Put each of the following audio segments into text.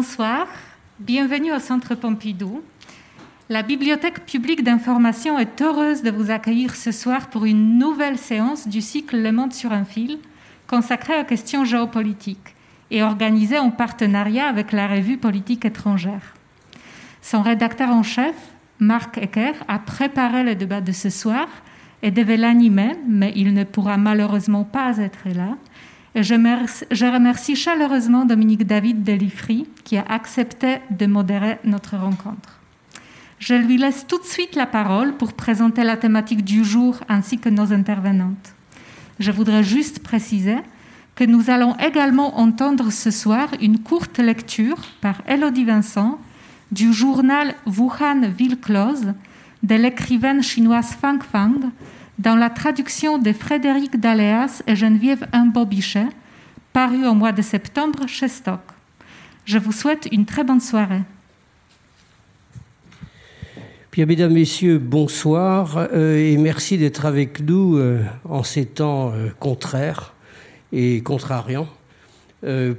Bonsoir, bienvenue au Centre Pompidou. La Bibliothèque publique d'information est heureuse de vous accueillir ce soir pour une nouvelle séance du cycle Le Monde sur un fil, consacrée aux questions géopolitiques et organisée en partenariat avec la revue Politique étrangère. Son rédacteur en chef, Marc Ecker, a préparé le débat de ce soir et devait l'animer, mais il ne pourra malheureusement pas être là. Et je, remercie chaleureusement Dominique David Delifri qui a accepté de modérer notre rencontre. Je lui laisse tout de suite la parole pour présenter la thématique du jour ainsi que nos intervenantes. Je voudrais juste préciser que nous allons également entendre ce soir une courte lecture par Elodie Vincent du journal Wuhan Ville Close de l'écrivaine chinoise Fang Fang dans la traduction de Frédéric Daléas et Geneviève Imbobichet, paru au mois de septembre chez Stock. Je vous souhaite une très bonne soirée. Bien, mesdames, messieurs, bonsoir euh, et merci d'être avec nous euh, en ces temps euh, contraires et contrariants.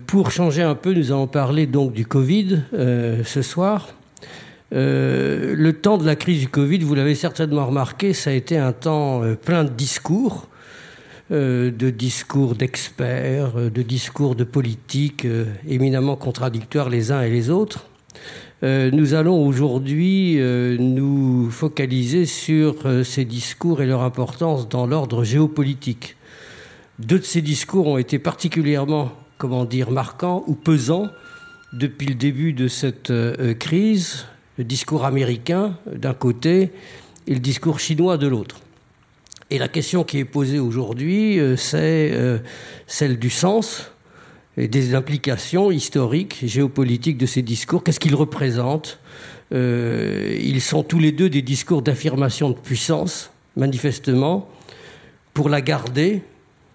pour changer un peu, nous allons parler donc du Covid ce soir. Le temps de la crise du Covid, vous l'avez certainement remarqué, ça a été un temps plein de discours, de discours d'experts, de discours de politiques éminemment contradictoires les uns et les autres. Euh, nous allons aujourd'hui euh, nous focaliser sur euh, ces discours et leur importance dans l'ordre géopolitique. Deux de ces discours ont été particulièrement, comment dire, marquants ou pesants depuis le début de cette crise. Le discours américain d'un côté et le discours chinois de l'autre. Et la question qui est posée aujourd'hui, c'est celle du sens, et des implications historiques, géopolitiques de ces discours. Qu'est-ce qu'ils représentent euh, Ils sont tous les deux des discours d'affirmation de puissance, manifestement, pour la garder,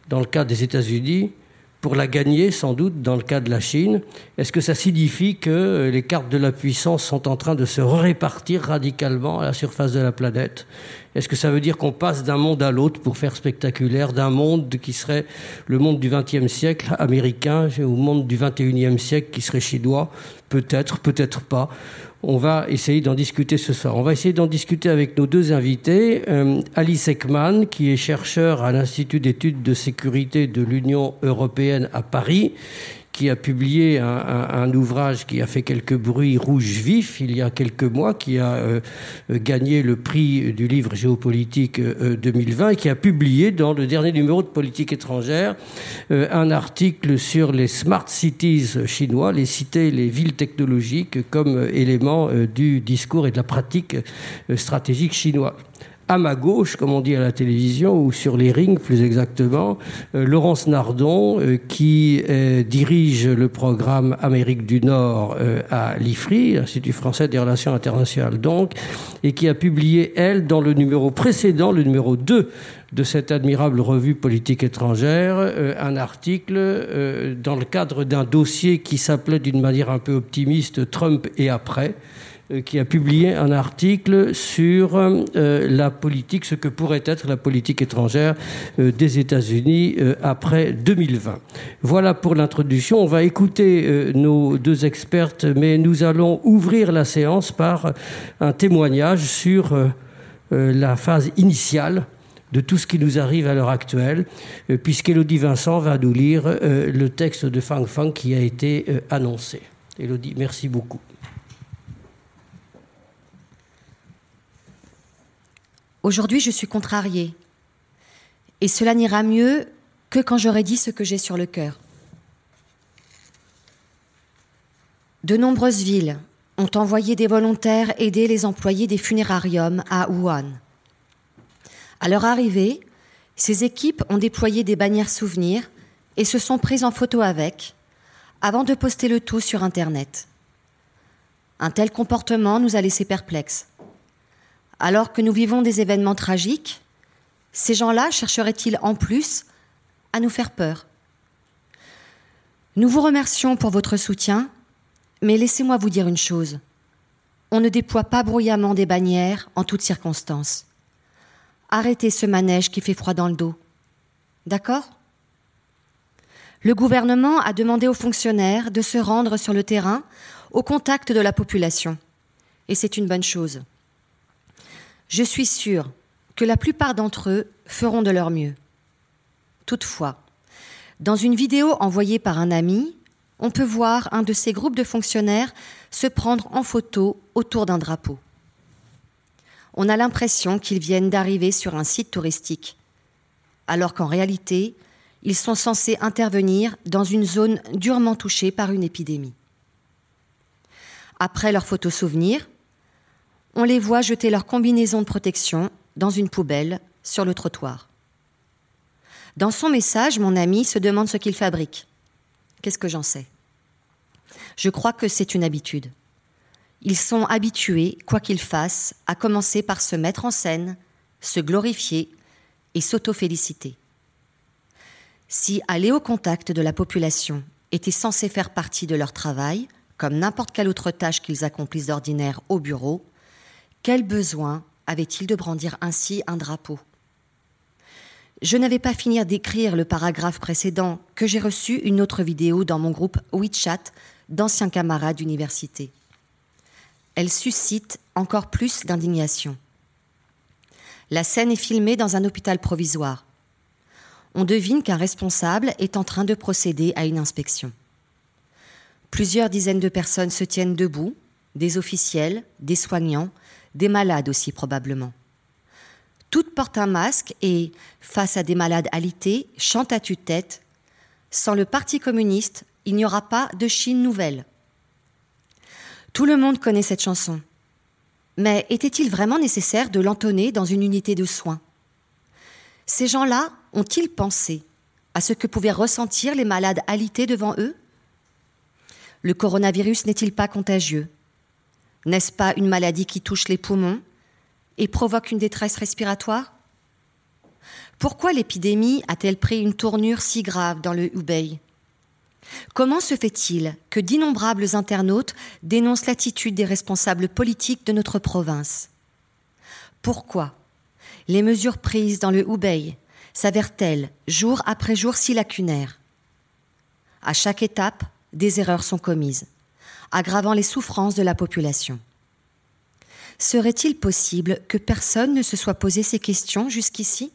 dans le cas des États-Unis, pour la gagner sans doute dans le cas de la Chine. Est-ce que ça signifie que les cartes de la puissance sont en train de se répartir radicalement à la surface de la planète? Est-ce que ça veut dire qu'on passe d'un monde à l'autre pour faire spectaculaire, d'un monde qui serait le monde du XXe siècle américain au monde du XXIe siècle qui serait chinois? Peut-être, peut-être pas. On va essayer d'en discuter ce soir. On va essayer d'en discuter avec nos deux invités. Euh, Alice Ekman, qui est chercheur à l'Institut d'études de sécurité de l'Union européenne à Paris, qui a publié un, ouvrage qui a fait quelques bruits rouges vifs il y a quelques mois, qui a euh, gagné le prix du livre géopolitique 2020 euh, et qui a publié dans le dernier numéro de Politique étrangère euh, un article sur les smart cities chinois, les cités, les villes technologiques comme élément du discours et de la pratique stratégique chinoise à ma gauche, comme on dit à la télévision, ou sur les rings plus exactement, euh, Laurence Nardon, euh, qui euh, dirige le programme Amérique du Nord à l'IFRI, l'Institut français des relations internationales donc, et qui a publié, elle, dans le numéro précédent, le numéro 2 de cette admirable revue politique étrangère, un article dans le cadre d'un dossier qui s'appelait d'une manière un peu optimiste Trump et après qui a publié un article sur euh, la politique, ce que pourrait être la politique étrangère euh, des États-Unis après 2020. Voilà pour l'introduction. On va écouter nos deux expertes, mais nous allons ouvrir la séance par un témoignage sur la phase initiale de tout ce qui nous arrive à l'heure actuelle, puisqu'Élodie Vincent va nous lire le texte de Fang Fang qui a été annoncé. Élodie, merci beaucoup. Aujourd'hui, je suis contrariée. Et cela n'ira mieux que quand j'aurai dit ce que j'ai sur le cœur. De nombreuses villes ont envoyé des volontaires aider les employés des funérariums à Wuhan. À leur arrivée, ces équipes ont déployé des bannières souvenirs et se sont prises en photo avec, avant de poster le tout sur Internet. Un tel comportement nous a laissés perplexes. Alors que nous vivons des événements tragiques, ces gens-là chercheraient-ils en plus à nous faire peur? Nous vous remercions pour votre soutien, mais laissez-moi vous dire une chose. On ne déploie pas bruyamment des bannières en toutes circonstances. Arrêtez ce manège qui fait froid dans le dos. D'accord? Le gouvernement a demandé aux fonctionnaires de se rendre sur le terrain au contact de la population. Et c'est une bonne chose. Je suis sûre que la plupart d'entre eux feront de leur mieux. Toutefois, dans une vidéo envoyée par un ami, on peut voir un de ces groupes de fonctionnaires se prendre en photo autour d'un drapeau. On a l'impression qu'ils viennent d'arriver sur un site touristique, alors qu'en réalité, ils sont censés intervenir dans une zone durement touchée par une épidémie. Après leur photo souvenir, on les voit jeter leur combinaison de protection dans une poubelle sur le trottoir. Dans son message, mon ami se demande ce qu'il fabrique. Qu'est-ce que j'en sais? Je crois que c'est une habitude. Ils sont habitués, quoi qu'ils fassent, à commencer par se mettre en scène, se glorifier et s'auto-féliciter. Si aller au contact de la population était censé faire partie de leur travail, comme n'importe quelle autre tâche qu'ils accomplissent d'ordinaire au bureau, quel besoin avait-il de brandir ainsi un drapeau? Je n'avais pas fini d'écrire le paragraphe précédent que j'ai reçu une autre vidéo dans mon groupe WeChat d'anciens camarades d'université. Elle suscite encore plus d'indignation. La scène est filmée dans un hôpital provisoire. On devine qu'un responsable est en train de procéder à une inspection. Plusieurs dizaines de personnes se tiennent debout, des officiels, des soignants, des malades aussi probablement. Toutes portent un masque et, face à des malades alités, chantent à tue-tête Sans le Parti communiste, il n'y aura pas de Chine nouvelle. Tout le monde connaît cette chanson. Mais était-il vraiment nécessaire de l'entonner dans une unité de soins? Ces gens-là ont-ils pensé à ce que pouvaient ressentir les malades alités devant eux? Le coronavirus n'est-il pas contagieux? N'est-ce pas une maladie qui touche les poumons et provoque une détresse respiratoire? Pourquoi l'épidémie a-t-elle pris une tournure si grave dans le Hubei? Comment se fait-il que d'innombrables internautes dénoncent l'attitude des responsables politiques de notre province? Pourquoi les mesures prises dans le Hubei s'avèrent-elles jour après jour si lacunaires? À chaque étape, des erreurs sont commises aggravant les souffrances de la population. Serait-il possible que personne ne se soit posé ces questions jusqu'ici?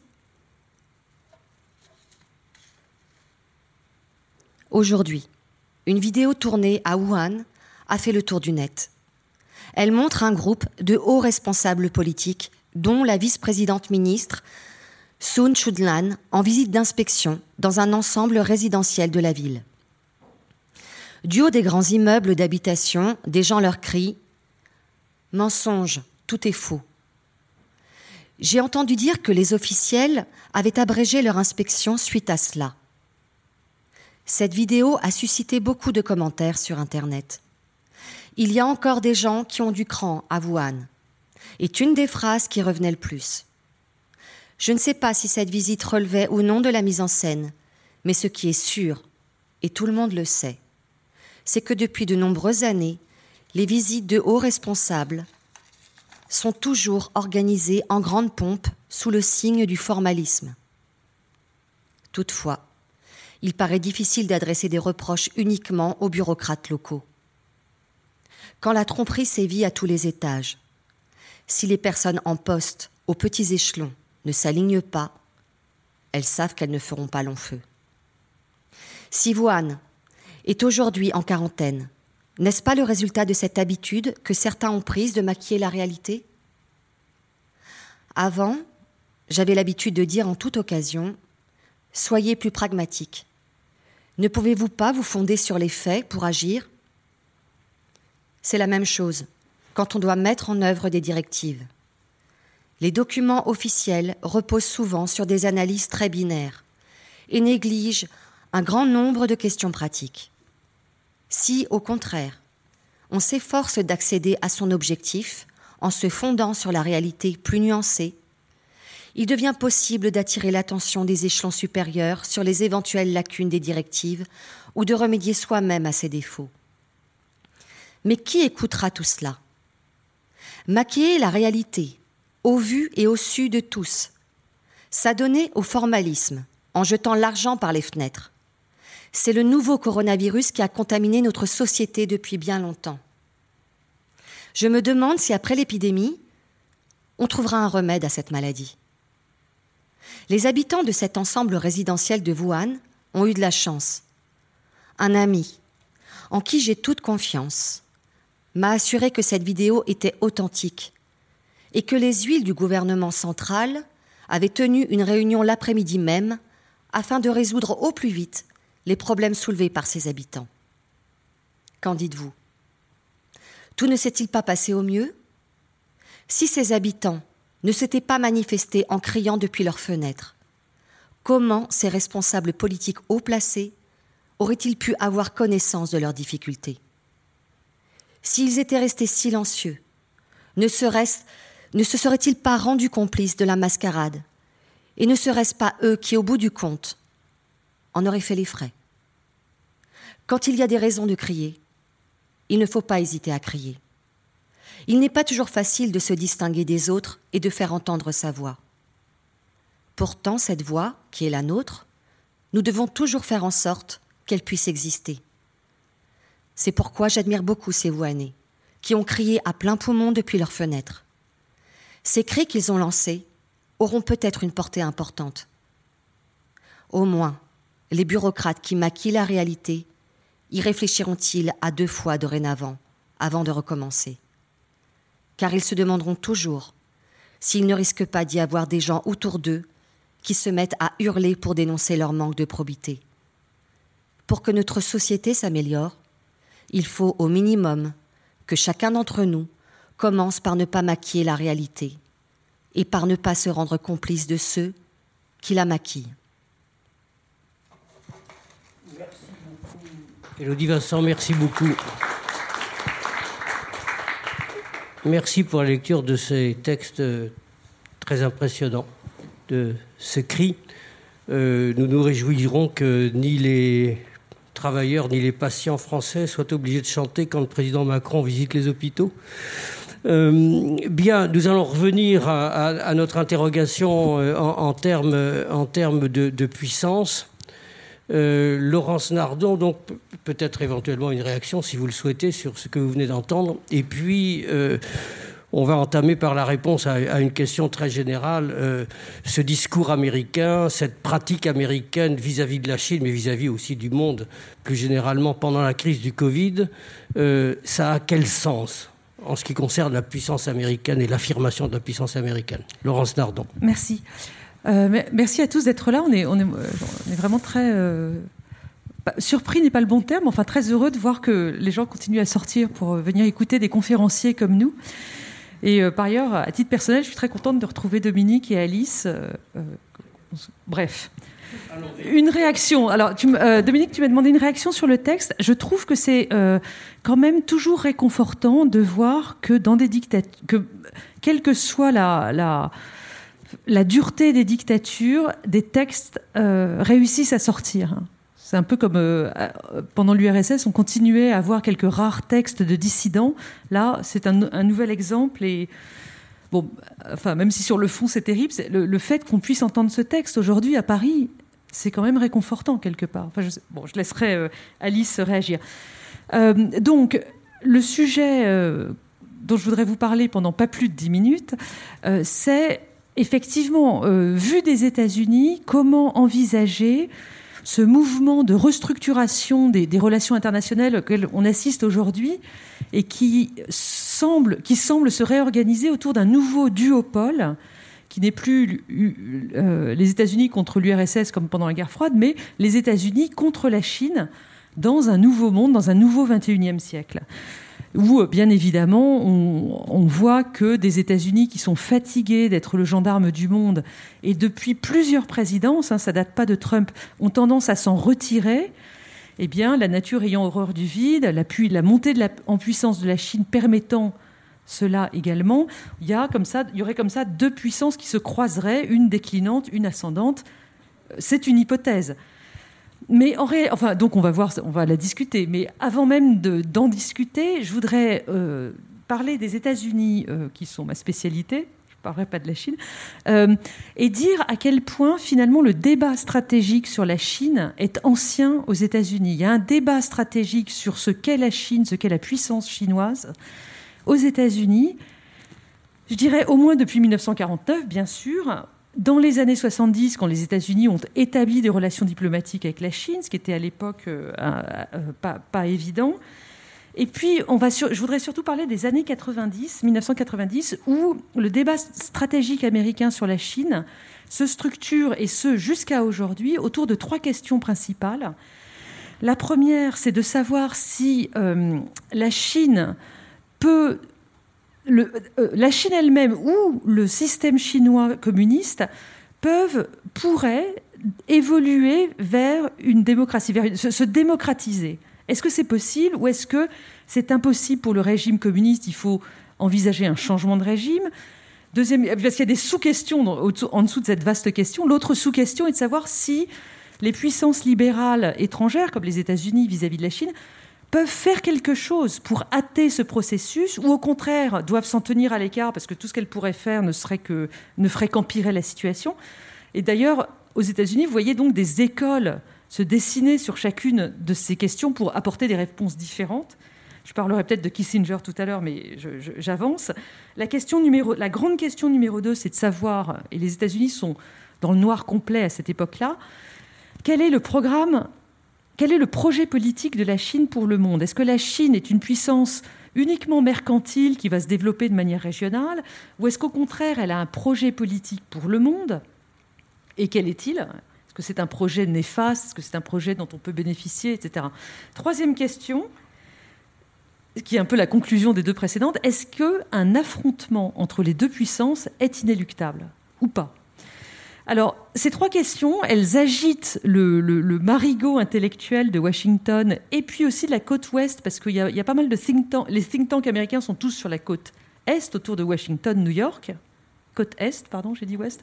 Aujourd'hui, une vidéo tournée à Wuhan a fait le tour du net. Elle montre un groupe de hauts responsables politiques, dont la vice-présidente ministre Sun Chudlan, en visite d'inspection dans un ensemble résidentiel de la ville. Du haut des grands immeubles d'habitation, des gens leur crient Mensonge, tout est faux. J'ai entendu dire que les officiels avaient abrégé leur inspection suite à cela. Cette vidéo a suscité beaucoup de commentaires sur Internet. Il y a encore des gens qui ont du cran à Wuhan, est une des phrases qui revenait le plus. Je ne sais pas si cette visite relevait ou non de la mise en scène, mais ce qui est sûr, et tout le monde le sait, c'est que depuis de nombreuses années, les visites de hauts responsables sont toujours organisées en grande pompe sous le signe du formalisme. Toutefois, il paraît difficile d'adresser des reproches uniquement aux bureaucrates locaux. Quand la tromperie sévit à tous les étages, si les personnes en poste aux petits échelons ne s'alignent pas, elles savent qu'elles ne feront pas long feu. Si Wuhan est aujourd'hui en quarantaine. N'est-ce pas le résultat de cette habitude que certains ont prise de maquiller la réalité? Avant, j'avais l'habitude de dire en toute occasion Soyez plus pragmatique. Ne pouvez-vous pas vous fonder sur les faits pour agir? C'est la même chose quand on doit mettre en œuvre des directives. Les documents officiels reposent souvent sur des analyses très binaires et négligent un grand nombre de questions pratiques. Si, au contraire, on s'efforce d'accéder à son objectif en se fondant sur la réalité plus nuancée, il devient possible d'attirer l'attention des échelons supérieurs sur les éventuelles lacunes des directives ou de remédier soi-même à ces défauts. Mais qui écoutera tout cela? Maquiller la réalité, au vu et au su de tous, s'adonner au formalisme en jetant l'argent par les fenêtres, c'est le nouveau coronavirus qui a contaminé notre société depuis bien longtemps. Je me demande si après l'épidémie, on trouvera un remède à cette maladie. Les habitants de cet ensemble résidentiel de Wuhan ont eu de la chance. Un ami, en qui j'ai toute confiance, m'a assuré que cette vidéo était authentique et que les huiles du gouvernement central avaient tenu une réunion l'après-midi même afin de résoudre au plus vite les problèmes soulevés par ses habitants. Qu'en dites-vous? Tout ne s'est-il pas passé au mieux? Si ces habitants ne s'étaient pas manifestés en criant depuis leurs fenêtres, comment ces responsables politiques haut placés auraient-ils pu avoir connaissance de leurs difficultés? S'ils étaient restés silencieux, ne, ne se seraient-ils pas rendus complices de la mascarade? Et ne serait-ce pas eux qui, au bout du compte, en auraient fait les frais? Quand il y a des raisons de crier, il ne faut pas hésiter à crier. Il n'est pas toujours facile de se distinguer des autres et de faire entendre sa voix. Pourtant, cette voix, qui est la nôtre, nous devons toujours faire en sorte qu'elle puisse exister. C'est pourquoi j'admire beaucoup ces Wuhanais, qui ont crié à plein poumon depuis leurs fenêtres. Ces cris qu'ils ont lancés auront peut-être une portée importante. Au moins, les bureaucrates qui maquillent la réalité y réfléchiront-ils à deux fois dorénavant avant de recommencer? Car ils se demanderont toujours s'ils ne risquent pas d'y avoir des gens autour d'eux qui se mettent à hurler pour dénoncer leur manque de probité. Pour que notre société s'améliore, il faut au minimum que chacun d'entre nous commence par ne pas maquiller la réalité et par ne pas se rendre complice de ceux qui la maquillent. Elodie Vincent, merci beaucoup. Merci pour la lecture de ces textes très impressionnants, de ce cri. Euh, nous nous réjouirons que ni les travailleurs ni les patients français soient obligés de chanter quand le président Macron visite les hôpitaux. Euh, bien, nous allons revenir à, notre interrogation euh, en termes de puissance. Euh, Laurence Nardon, donc peut-être éventuellement une réaction, si vous le souhaitez, sur ce que vous venez d'entendre. Et puis, euh, on va entamer par la réponse à, une question très générale. Euh, ce discours américain, cette pratique américaine vis-à-vis de la Chine, mais vis-à-vis aussi du monde plus généralement pendant la crise du Covid, ça a quel sens en ce qui concerne la puissance américaine et l'affirmation de la puissance américaine? Laurence Nardon. Merci. Euh, merci à tous d'être là. On est, euh, vraiment très euh, surpris n'est pas le bon terme, enfin très heureux de voir que les gens continuent à sortir pour venir écouter des conférenciers comme nous. Et par ailleurs, à titre personnel, je suis très contente de retrouver Dominique et Alice. bref. Une réaction. Alors, Dominique, tu m'as demandé une réaction sur le texte. Je trouve que c'est quand même toujours réconfortant de voir que dans des dictatures, que quelle que soit la la dureté des dictatures, des textes euh, réussissent à sortir. C'est un peu comme euh, pendant l'URSS, on continuait à avoir quelques rares textes de dissidents. Là, c'est un, nouvel exemple et bon, enfin, même si sur le fond c'est terrible, le, fait qu'on puisse entendre ce texte aujourd'hui à Paris, c'est quand même réconfortant quelque part. Enfin, je, bon, je laisserai euh, Alice réagir. donc, le sujet dont je voudrais vous parler pendant pas plus de dix minutes, c'est effectivement, euh, vu des États-Unis, comment envisager ce mouvement de restructuration des, relations internationales auxquelles on assiste aujourd'hui et qui semble, qui semble se réorganiser autour d'un nouveau duopole qui n'est plus euh, les États-Unis contre l'URSS comme pendant la guerre froide, mais les États-Unis contre la Chine dans un nouveau monde, dans un nouveau 21e siècle où, bien évidemment, on, voit que des États-Unis qui sont fatigués d'être le gendarme du monde, et depuis plusieurs présidences, hein, ça date pas de Trump, ont tendance à s'en retirer. Eh bien, la nature ayant horreur du vide, la, montée en puissance de la Chine permettant cela également, il y, a comme ça, il y aurait comme ça deux puissances qui se croiseraient, une déclinante, une ascendante. C'est une hypothèse. Mais en enfin, donc on va voir, on va la discuter. Mais avant même d'en discuter, je voudrais euh, parler des États-Unis, euh, qui sont ma spécialité. ne parlerai pas de la Chine, euh, et dire à quel point finalement le débat stratégique sur la Chine est ancien aux États-Unis. Il y a un débat stratégique sur ce qu'est la Chine, ce qu'est la puissance chinoise aux États-Unis, je dirais au moins depuis 1949, bien sûr. Dans les années 70, quand les États-Unis ont établi des relations diplomatiques avec la Chine, ce qui était à l'époque euh, pas, pas évident, et puis, on va je voudrais surtout parler des années 90, 1990, où le débat stratégique américain sur la Chine se structure, et ce jusqu'à aujourd'hui, autour de trois questions principales. La première, c'est de savoir si euh, la Chine peut euh, la Chine elle-même ou le système chinois communiste peuvent, pourraient évoluer vers une démocratie, vers se, démocratiser. Est-ce que c'est possible ou est-ce que c'est impossible pour le régime communiste? Il faut envisager un changement de régime. Deuxième, parce qu'il y a des sous-questions en dessous de cette vaste question. L'autre sous-question est de savoir si les puissances libérales étrangères, comme les États-Unis vis-à-vis de la Chine, peuvent faire quelque chose pour hâter ce processus, ou au contraire doivent s'en tenir à l'écart parce que tout ce qu'elles pourraient faire ne, serait que, ne ferait qu'empirer la situation. Et d'ailleurs, aux États-Unis, vous voyez donc des écoles se dessiner sur chacune de ces questions pour apporter des réponses différentes. Je parlerai peut-être de Kissinger tout à l'heure, mais j'avance. La, question numéro, la grande question numéro deux, c'est de savoir, et les États-Unis sont dans le noir complet à cette époque-là, quel est le programme, quel est le projet politique de la Chine pour le monde? Est-ce que la Chine est une puissance uniquement mercantile qui va se développer de manière régionale, ou est-ce qu'au contraire, elle a un projet politique pour le monde? Et quel est-il? Est-ce que c'est un projet néfaste? Est-ce que c'est un projet dont on peut bénéficier, etc. Troisième question, qui est un peu la conclusion des deux précédentes, est-ce qu'un affrontement entre les deux puissances est inéluctable? Ou pas? Alors, ces trois questions, elles agitent le, marigot intellectuel de Washington et puis aussi la côte ouest, parce qu'il y, a pas mal de think tanks. Les think tanks américains sont tous sur la côte est, autour de Washington, New York côte est, pardon, j'ai dit ouest.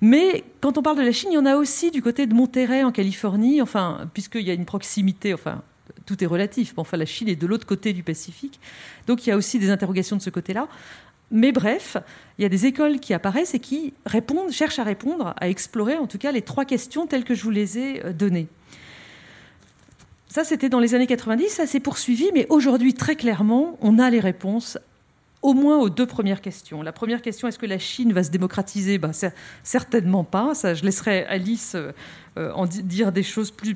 Mais quand on parle de la Chine, il y en a aussi du côté de Monterrey en Californie, enfin, puisqu'il y a une proximité, enfin, tout est relatif. enfin, la Chine est de l'autre côté du Pacifique, donc il y a aussi des interrogations de ce côté-là. Mais bref, il y a des écoles qui apparaissent et qui répondent, cherchent à répondre, à explorer en tout cas les trois questions telles que je vous les ai euh, données. Ça, c'était dans les années 90, ça s'est poursuivi, mais aujourd'hui, très clairement, on a les réponses au moins aux deux premières questions. La première question, est-ce que la Chine va se démocratiser? Ben, Certainement pas. Je laisserai Alice euh, euh, en dire des choses plus,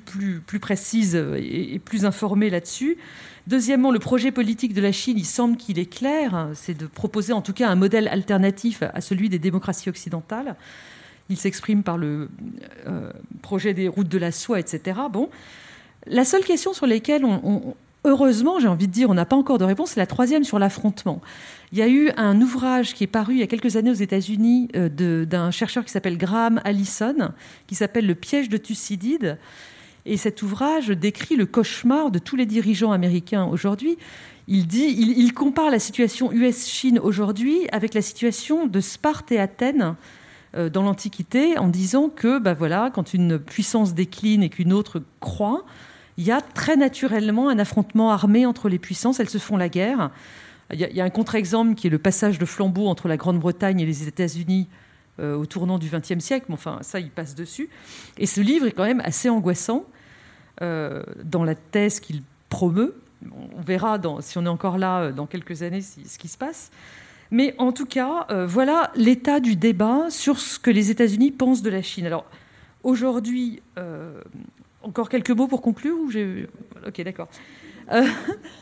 précises et, plus informées là-dessus. Deuxièmement, le projet politique de la Chine, il semble qu'il est clair, c'est de proposer en tout cas un modèle alternatif à celui des démocraties occidentales. Il s'exprime par le euh, projet des routes de la soie, etc. Bon, la seule question sur laquelle on, Heureusement, j'ai envie de dire, on n'a pas encore de réponse. C'est la troisième sur l'affrontement. Il y a eu un ouvrage qui est paru il y a quelques années aux États-Unis euh, d'un chercheur qui s'appelle Graham Allison, qui s'appelle Le piège de Thucydide. Et cet ouvrage décrit le cauchemar de tous les dirigeants américains aujourd'hui. Il, compare la situation US-Chine aujourd'hui avec la situation de Sparte et Athènes euh, dans l'Antiquité, en disant que, bah voilà, quand une puissance décline et qu'une autre croît, il y a très naturellement un affrontement armé entre les puissances, elles se font la guerre. Il y a, un contre-exemple qui est le passage de flambeau entre la Grande-Bretagne et les États-Unis euh, au tournant du XXe siècle, mais enfin ça, il passe dessus. Et ce livre est quand même assez angoissant euh, dans la thèse qu'il promeut. On verra si on est encore là euh, dans quelques années ce qui se passe. Mais en tout cas, voilà l'état du débat sur ce que les États-Unis pensent de la Chine. Alors aujourd'hui, encore quelques mots pour conclure ou Ok, d'accord. Euh,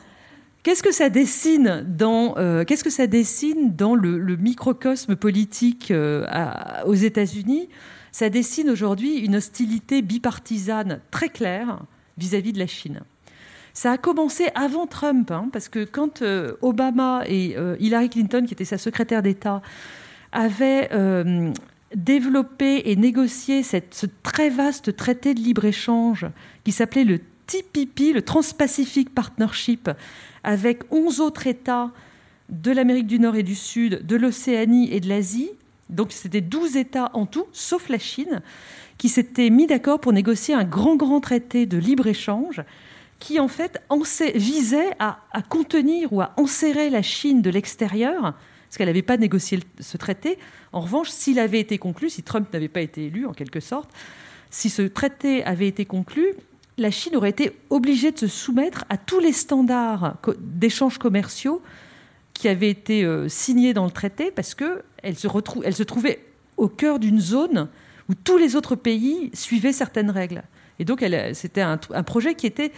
qu'est-ce que ça dessine dans euh, Qu'est-ce que ça dessine dans le, microcosme politique euh, aux États-Unis? Ça dessine aujourd'hui une hostilité bipartisane très claire vis-à-vis de la Chine. Ça a commencé avant Trump, hein, parce que quand Obama et Hillary Clinton, qui était sa secrétaire d'État, avaient développer et négocier ce très vaste traité de libre-échange qui s'appelait le TPP, le Trans-Pacific Partnership, avec 11 autres États de l'Amérique du Nord et du Sud, de l'Océanie et de l'Asie. Donc c'était 12 États en tout, sauf la Chine, qui s'étaient mis d'accord pour négocier un grand, grand traité de libre-échange qui en fait visait à, à contenir ou à enserrer la Chine de l'extérieur parce qu'elle n'avait pas négocié ce traité. En revanche, s'il avait été conclu, si Trump n'avait pas été élu en quelque sorte, si ce traité avait été conclu, la Chine aurait été obligée de se soumettre à tous les standards d'échanges commerciaux qui avaient été euh, signés dans le traité, parce qu'elle se, se trouvait au cœur d'une zone où tous les autres pays suivaient certaines règles. Et donc, c'était un, projet qui était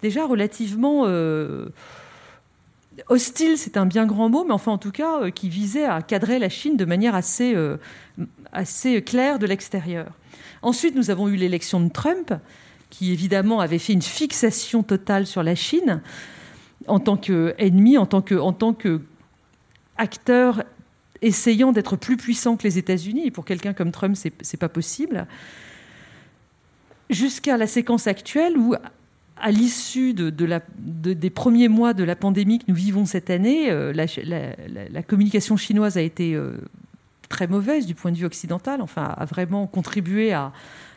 déjà relativement euh, hostile, c'est un bien grand mot, mais enfin, en tout cas, euh, qui visait à cadrer la Chine de manière assez, assez claire de l'extérieur. Ensuite, nous avons eu l'élection de Trump, qui évidemment avait fait une fixation totale sur la Chine en tant qu'ennemi, en tant que, en tant que acteur essayant d'être plus puissant que les États-Unis. Pour quelqu'un comme Trump, c'est n'est pas possible. Jusqu'à la séquence actuelle où, à l'issue de, des premiers mois de la pandémie que nous vivons cette année, euh, la, communication chinoise a été euh, très mauvaise du point de vue occidental, enfin, a vraiment contribué à,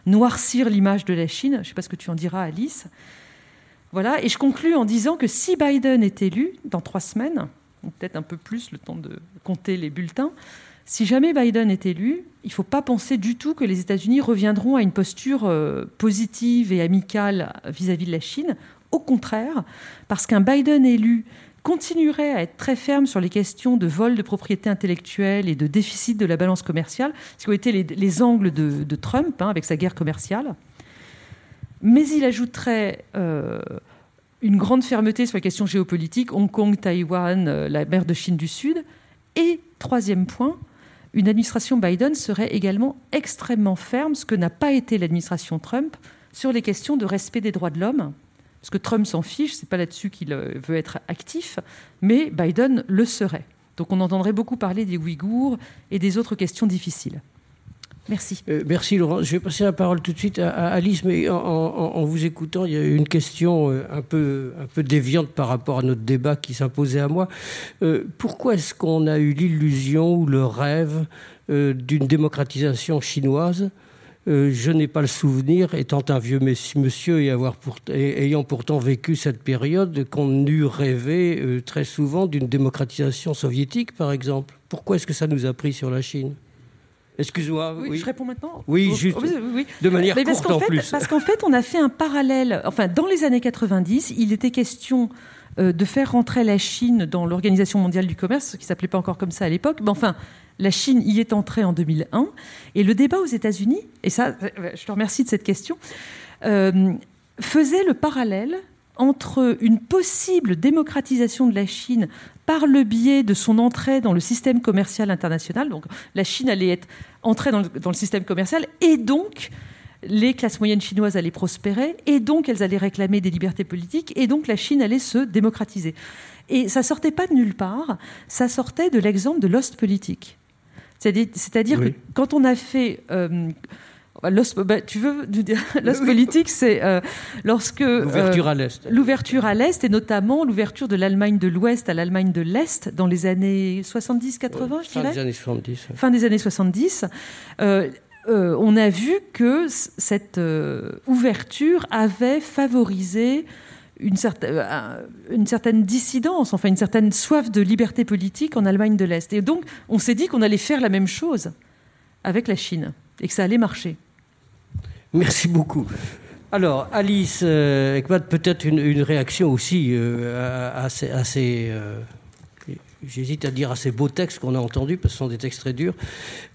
noircir l'image de la Chine. Je ne sais pas ce que tu en diras, Alice. Voilà, et je conclus en disant que si Biden est élu dans trois semaines, peut-être un peu plus le temps de compter les bulletins, si jamais Biden est élu, il ne faut pas penser du tout que les États-Unis reviendront à une posture euh, positive et amicale vis-à-vis de la Chine. Au contraire, parce qu'un Biden élu continuerait à être très ferme sur les questions de vol de propriété intellectuelle et de déficit de la balance commerciale, ce qui ont été les, angles de, Trump hein, avec sa guerre commerciale. Mais il ajouterait euh, une grande fermeté sur les questions géopolitiques, Hong Kong, Taïwan, euh, la mer de Chine du Sud. Et troisième point, une administration Biden serait également extrêmement ferme, ce que n'a pas été l'administration Trump, sur les questions de respect des droits de l'homme parce que Trump s'en fiche, c'est pas là-dessus qu'il euh, veut être actif, mais Biden le serait. Donc on entendrait beaucoup parler des Ouïghours et des autres questions difficiles. Merci. Euh, merci Laurent. Je vais passer la parole tout de suite à, Alice, mais en, vous écoutant, il y a une question euh, un peu, un peu déviante par rapport à notre débat qui s'imposait à moi. pourquoi est-ce qu'on a eu l'illusion ou le rêve d'une démocratisation chinoise? Euh, je n'ai pas le souvenir, étant un vieux monsieur et, ayant pourtant vécu cette période, qu'on eût rêvé euh, très souvent d'une démocratisation soviétique, par exemple. Pourquoi est-ce que ça nous a pris sur la Chine? Excuse-moi. Oui, Je réponds maintenant Oui, juste. De manière courte en, plus. Parce qu'en fait, on a fait un parallèle. Enfin, dans les années 90, il était question euh, de faire rentrer la Chine dans l'Organisation mondiale du commerce, qui s'appelait pas encore comme ça à l'époque. Mais enfin, la Chine y est entrée en 2001. Et le débat aux États-Unis, et ça, je te remercie de cette question, euh, faisait le parallèle entre une possible démocratisation de la Chine par le biais de son entrée dans le système commercial international. Donc la Chine allait être entrée dans le, système commercial et donc les classes moyennes chinoises allaient prospérer et donc elles allaient réclamer des libertés politiques et donc la Chine allait se démocratiser. Et ça sortait pas de nulle part, ça sortait de l'exemple de l'Ostpolitique. C'est-à-dire que quand on a fait euh, bah, tu veux dire l'os politique, c'est euh, lorsque euh, l'ouverture à l'est, l'ouverture à l'est et notamment l'ouverture de l'Allemagne de l'Ouest à l'Allemagne de l'Est dans les années 70-80, je dirais. Fin des années 70. Fin des années 70. on a vu que cette ouverture avait favorisé une, certaine, euh, une certaine dissidence, enfin une certaine soif de liberté politique en Allemagne de l'Est. Et donc, on s'est dit qu'on allait faire la même chose avec la Chine et que ça allait marcher. Merci beaucoup. Alors, Alice euh, peut-être une, réaction aussi euh, à, ces, euh, j'hésite à dire à ces beaux textes qu'on a entendus, parce que ce sont des textes très durs.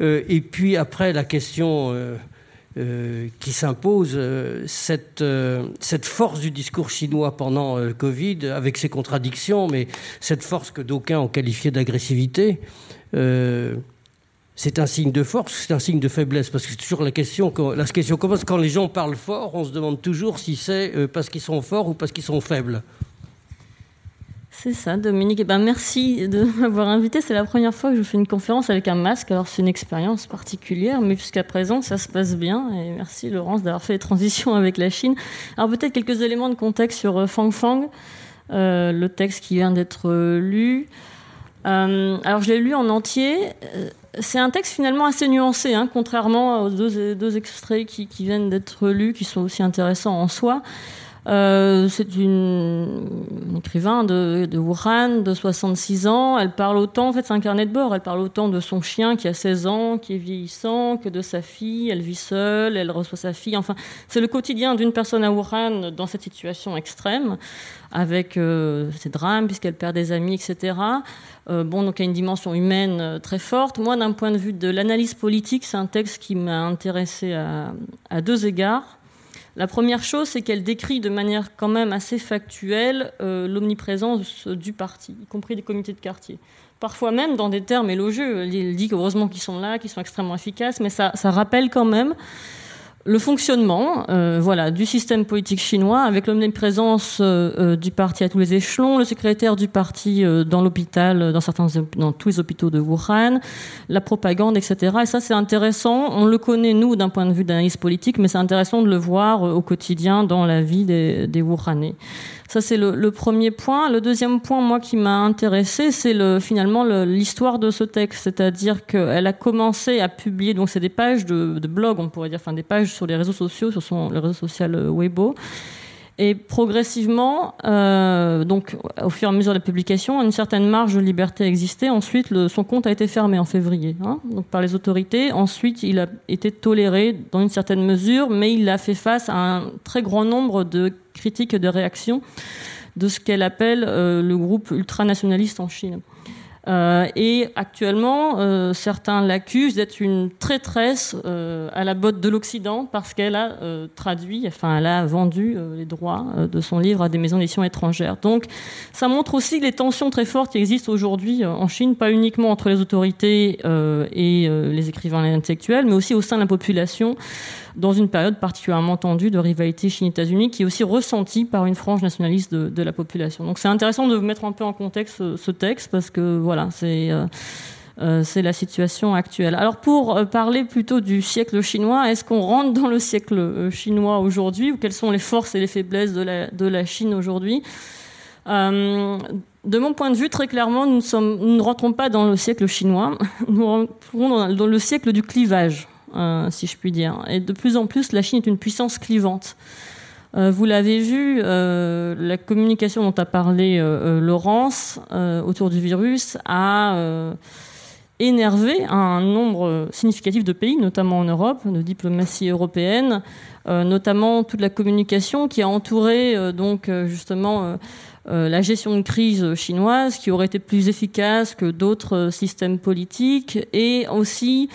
et puis après, la question qui s'impose, cette, cette force du discours chinois pendant le Covid, avec ses contradictions, mais cette force que d'aucuns ont qualifiée d'agressivité, c'est un signe de force, c'est un signe de faiblesse, parce que c'est toujours la question, la question commence quand les gens parlent fort, on se demande toujours si c'est parce qu'ils sont forts ou parce qu'ils sont faibles. C'est ça, Dominique. Eh ben, merci de m'avoir invité. C'est la première fois que je fais une conférence avec un masque. Alors, c'est une expérience particulière, mais jusqu'à présent, ça se passe bien. Et merci, Laurence, d'avoir fait les transitions avec la Chine. Alors, peut-être quelques éléments de contexte sur euh, Fang Fang, euh, le texte qui vient d'être euh, lu. alors, je l'ai lu en entier. C'est un texte finalement assez nuancé, hein, contrairement aux deux, deux extraits qui, qui viennent d'être lus, qui sont aussi intéressants en soi. Euh, c'est une, écrivain de, de, Wuhan de 66 ans. Elle parle autant, en fait, c'est un carnet de bord. Elle parle autant de son chien qui a 16 ans, qui est vieillissant, que de sa fille. Elle vit seule, elle reçoit sa fille. Enfin, c'est le quotidien d'une personne à Wuhan dans cette situation extrême, avec euh, ses drames, puisqu'elle perd des amis, etc. Euh, bon, donc il y a une dimension humaine très forte. Moi, d'un point de vue de l'analyse politique, c'est un texte qui m'a intéressé à deux égards. La première chose, c'est qu'elle décrit de manière quand même assez factuelle euh, l'omniprésence du parti, y compris des comités de quartier. Parfois même dans des termes élogieux. Elle dit qu'heureusement qu'ils sont là, qu'ils sont extrêmement efficaces, mais ça, ça rappelle quand même le fonctionnement euh, voilà, du système politique chinois avec l'omniprésence euh, euh, du parti à tous les échelons, le secrétaire du parti euh, dans l'hôpital, dans, certains, dans tous les hôpitaux de Wuhan, la propagande, etc. Et ça, c'est intéressant. On le connaît, nous, d'un point de vue d'analyse politique, mais c'est intéressant de le voir au quotidien dans la vie des, des Wuhanais. Ça, c'est le, premier point. Le deuxième point, moi, qui m'a intéressé, c'est le, finalement l'histoire de ce texte. C'est-à-dire qu'elle a commencé à publier, donc c'est des pages de, blog, on pourrait dire, enfin des pages sur les réseaux sociaux, sur son, le réseau social Weibo. Et progressivement, euh, donc au fur et à mesure de la publication, une certaine marge de liberté existait. Ensuite, son compte a été fermé en février, hein, par les autorités. Ensuite, il a été toléré dans une certaine mesure, mais il a fait face à un très grand nombre de critiques et de réactions de ce qu'elle appelle euh, le groupe ultranationaliste en Chine. Euh, et actuellement, euh, certains l'accusent d'être une traîtresse euh, à la botte de l'Occident parce qu'elle a traduit, enfin, elle a vendu les droits de son livre à des maisons d'édition étrangères. Donc, ça montre aussi les tensions très fortes qui existent aujourd'hui en Chine, pas uniquement entre les autorités et les écrivains intellectuels, mais aussi au sein de la population dans une période particulièrement tendue de rivalité Chine-États-Unis, qui est aussi ressentie par une frange nationaliste de, la population. Donc c'est intéressant de mettre un peu en contexte ce, texte, parce que voilà, c'est... Euh, euh, c'est la situation actuelle. Alors pour euh, parler plutôt du siècle chinois, est-ce qu'on rentre dans le siècle chinois aujourd'hui ou quelles sont les forces et les faiblesses de la, Chine aujourd'hui? De mon point de vue, très clairement, nous, ne rentrons pas dans le siècle chinois, nous rentrons dans le siècle du clivage euh, si je puis dire. Et de plus en plus, la Chine est une puissance clivante. Euh, vous l'avez vu, euh, la communication dont a parlé Laurence autour du virus a énervé un nombre significatif de pays, notamment en Europe, de diplomatie européenne, notamment toute la communication qui a entouré donc justement la gestion de crise chinoise, qui aurait été plus efficace que d'autres systèmes politiques, et aussi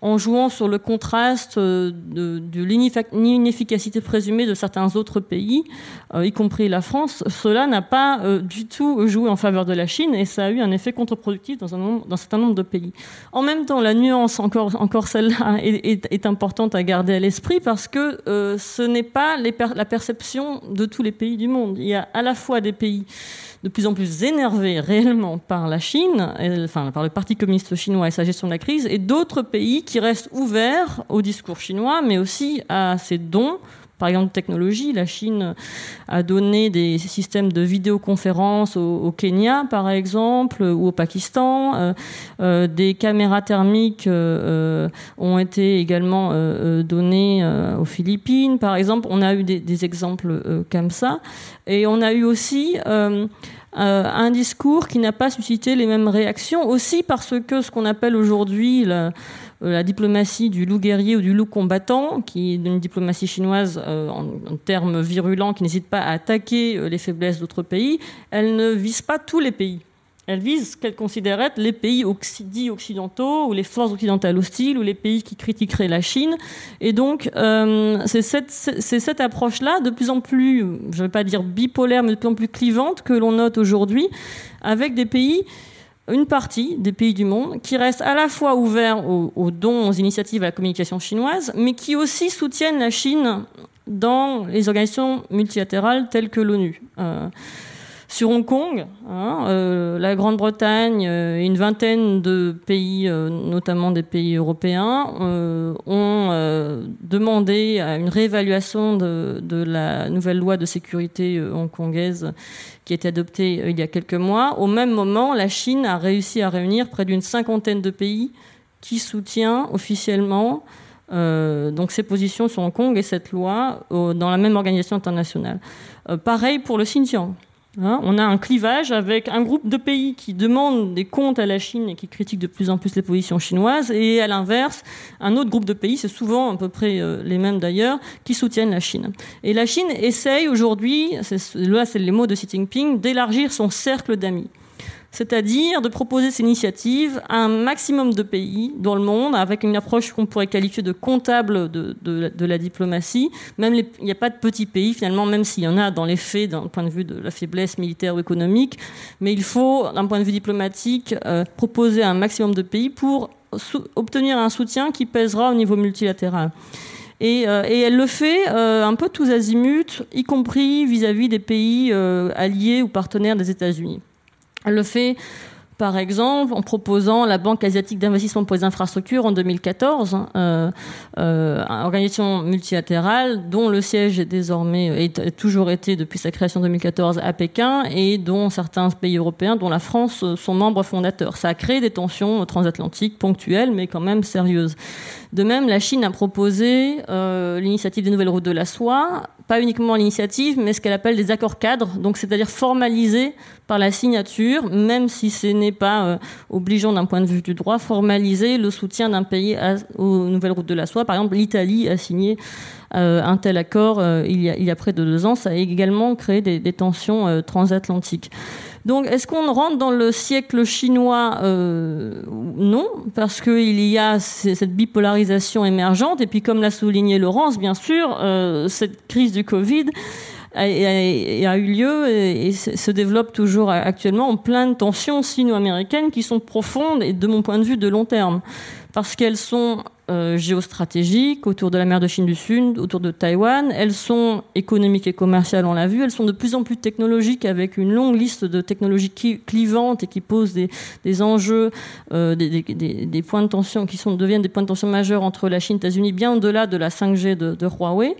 en jouant sur le contraste euh, de, l'inefficacité présumée de certains autres pays, euh, y compris la France, cela n'a pas euh, du tout joué en faveur de la Chine et ça a eu un effet contre-productif dans un, certain nombre de pays. En même temps, la nuance, encore, celle-là, est, importante à garder à l'esprit parce que ce n'est pas la perception de tous les pays du monde. Il y a à la fois des pays de plus en plus énervés réellement par la Chine, enfin par le Parti communiste chinois et sa gestion de la crise, et d'autres pays qui restent ouverts au discours chinois, mais aussi à ses dons par exemple technologie. La Chine a donné des systèmes de vidéoconférence au, Kenya, par exemple, ou au Pakistan. Euh, euh, des caméras thermiques euh, ont été également données aux Philippines, par exemple. On a eu des, exemples comme ça. Et on a eu aussi un discours qui n'a pas suscité les mêmes réactions, aussi parce que ce qu'on appelle aujourd'hui la la diplomatie du loup guerrier ou du loup combattant, qui est une diplomatie chinoise euh, en, termes virulents, qui n'hésite pas à attaquer euh, les faiblesses d'autres pays, elle ne vise pas tous les pays. Elle vise ce qu'elle considère être les pays dits occidentaux ou les forces occidentales hostiles ou les pays qui critiqueraient la Chine. Et donc, euh, c'est cette, cette approche-là, de plus en plus, je ne vais pas dire bipolaire, mais de plus en plus clivante, que l'on note aujourd'hui, avec des pays une partie des pays du monde qui restent à la fois ouverts aux, dons, aux initiatives à la communication chinoise, mais qui aussi soutiennent la Chine dans les organisations multilatérales telles que l'ONU. Euh, sur Hong Kong, hein, euh, la Grande-Bretagne euh, et une vingtaine de pays, euh, notamment des pays européens, euh, ont euh, demandé une réévaluation de, de, la nouvelle loi de sécurité hongkongaise qui a été adoptée il y a quelques mois. Au même moment, la Chine a réussi à réunir près d'une cinquantaine de pays qui soutient officiellement donc ces positions sur Hong Kong et cette loi dans la même organisation internationale. pareil pour le Xinjiang. Hein, on a un clivage avec un groupe de pays qui demandent des comptes à la Chine et qui critiquent de plus en plus les positions chinoises, et à l'inverse, un autre groupe de pays, c'est souvent à peu près euh, les mêmes d'ailleurs, qui soutiennent la Chine. Et la Chine essaye aujourd'hui, là c'est les mots de Xi Jinping, d'élargir son cercle d'amis c'est-à-dire de proposer ces initiatives à un maximum de pays dans le monde, avec une approche qu'on pourrait qualifier de comptable de, la diplomatie. Même il n'y a pas de petits pays, finalement, même s'il y en a dans les faits, d'un point de vue de la faiblesse militaire ou économique, mais il faut, d'un point de vue diplomatique, euh, proposer un maximum de pays pour obtenir un soutien qui pèsera au niveau multilatéral. Et, euh, elle le fait euh, un peu tous azimuts, y compris vis-à-vis des pays alliés ou partenaires des États-Unis. Elle le fait par exemple, en proposant la Banque asiatique d'investissement pour les infrastructures en 2014, hein, euh, euh, organisation multilatérale dont le siège est désormais, toujours été depuis sa création en 2014 à Pékin et dont certains pays européens, dont la France, sont membres fondateurs. Ça a créé des tensions transatlantiques ponctuelles, mais quand même sérieuses. De même, la Chine a proposé euh, l'initiative des nouvelles routes de la soie, pas uniquement l'initiative, mais ce qu'elle appelle des accords cadres, donc c'est-à-dire formalisés par la signature, même si ce n'est pas euh, obligeant d'un point de vue du droit, formaliser le soutien d'un pays aux nouvelles routes de la soie. Par exemple, l'Italie a signé euh, un tel accord il, y a, il, y a, près de deux ans. Ça a également créé des tensions transatlantiques. Donc, est-ce qu'on rentre dans le siècle chinois euh, Non, parce qu'il y a cette bipolarisation émergente. Et puis, comme l'a souligné Laurence, bien sûr, euh, cette crise du Covid a, eu lieu et, se développe toujours actuellement en plein de tensions sino-américaines qui sont profondes et, de mon point de vue, de long terme. Parce qu'elles sont euh, géostratégiques autour de la mer de Chine du Sud, autour de Taïwan. Elles sont économiques et commerciales, on l'a vu. Elles sont de plus en plus technologiques avec une longue liste de technologies clivantes et qui posent des, des enjeux, euh, des, des, points de tension qui sont, deviennent des points de tension majeurs entre la Chine et les États-Unis, bien au-delà de la 5G de, de Huawei.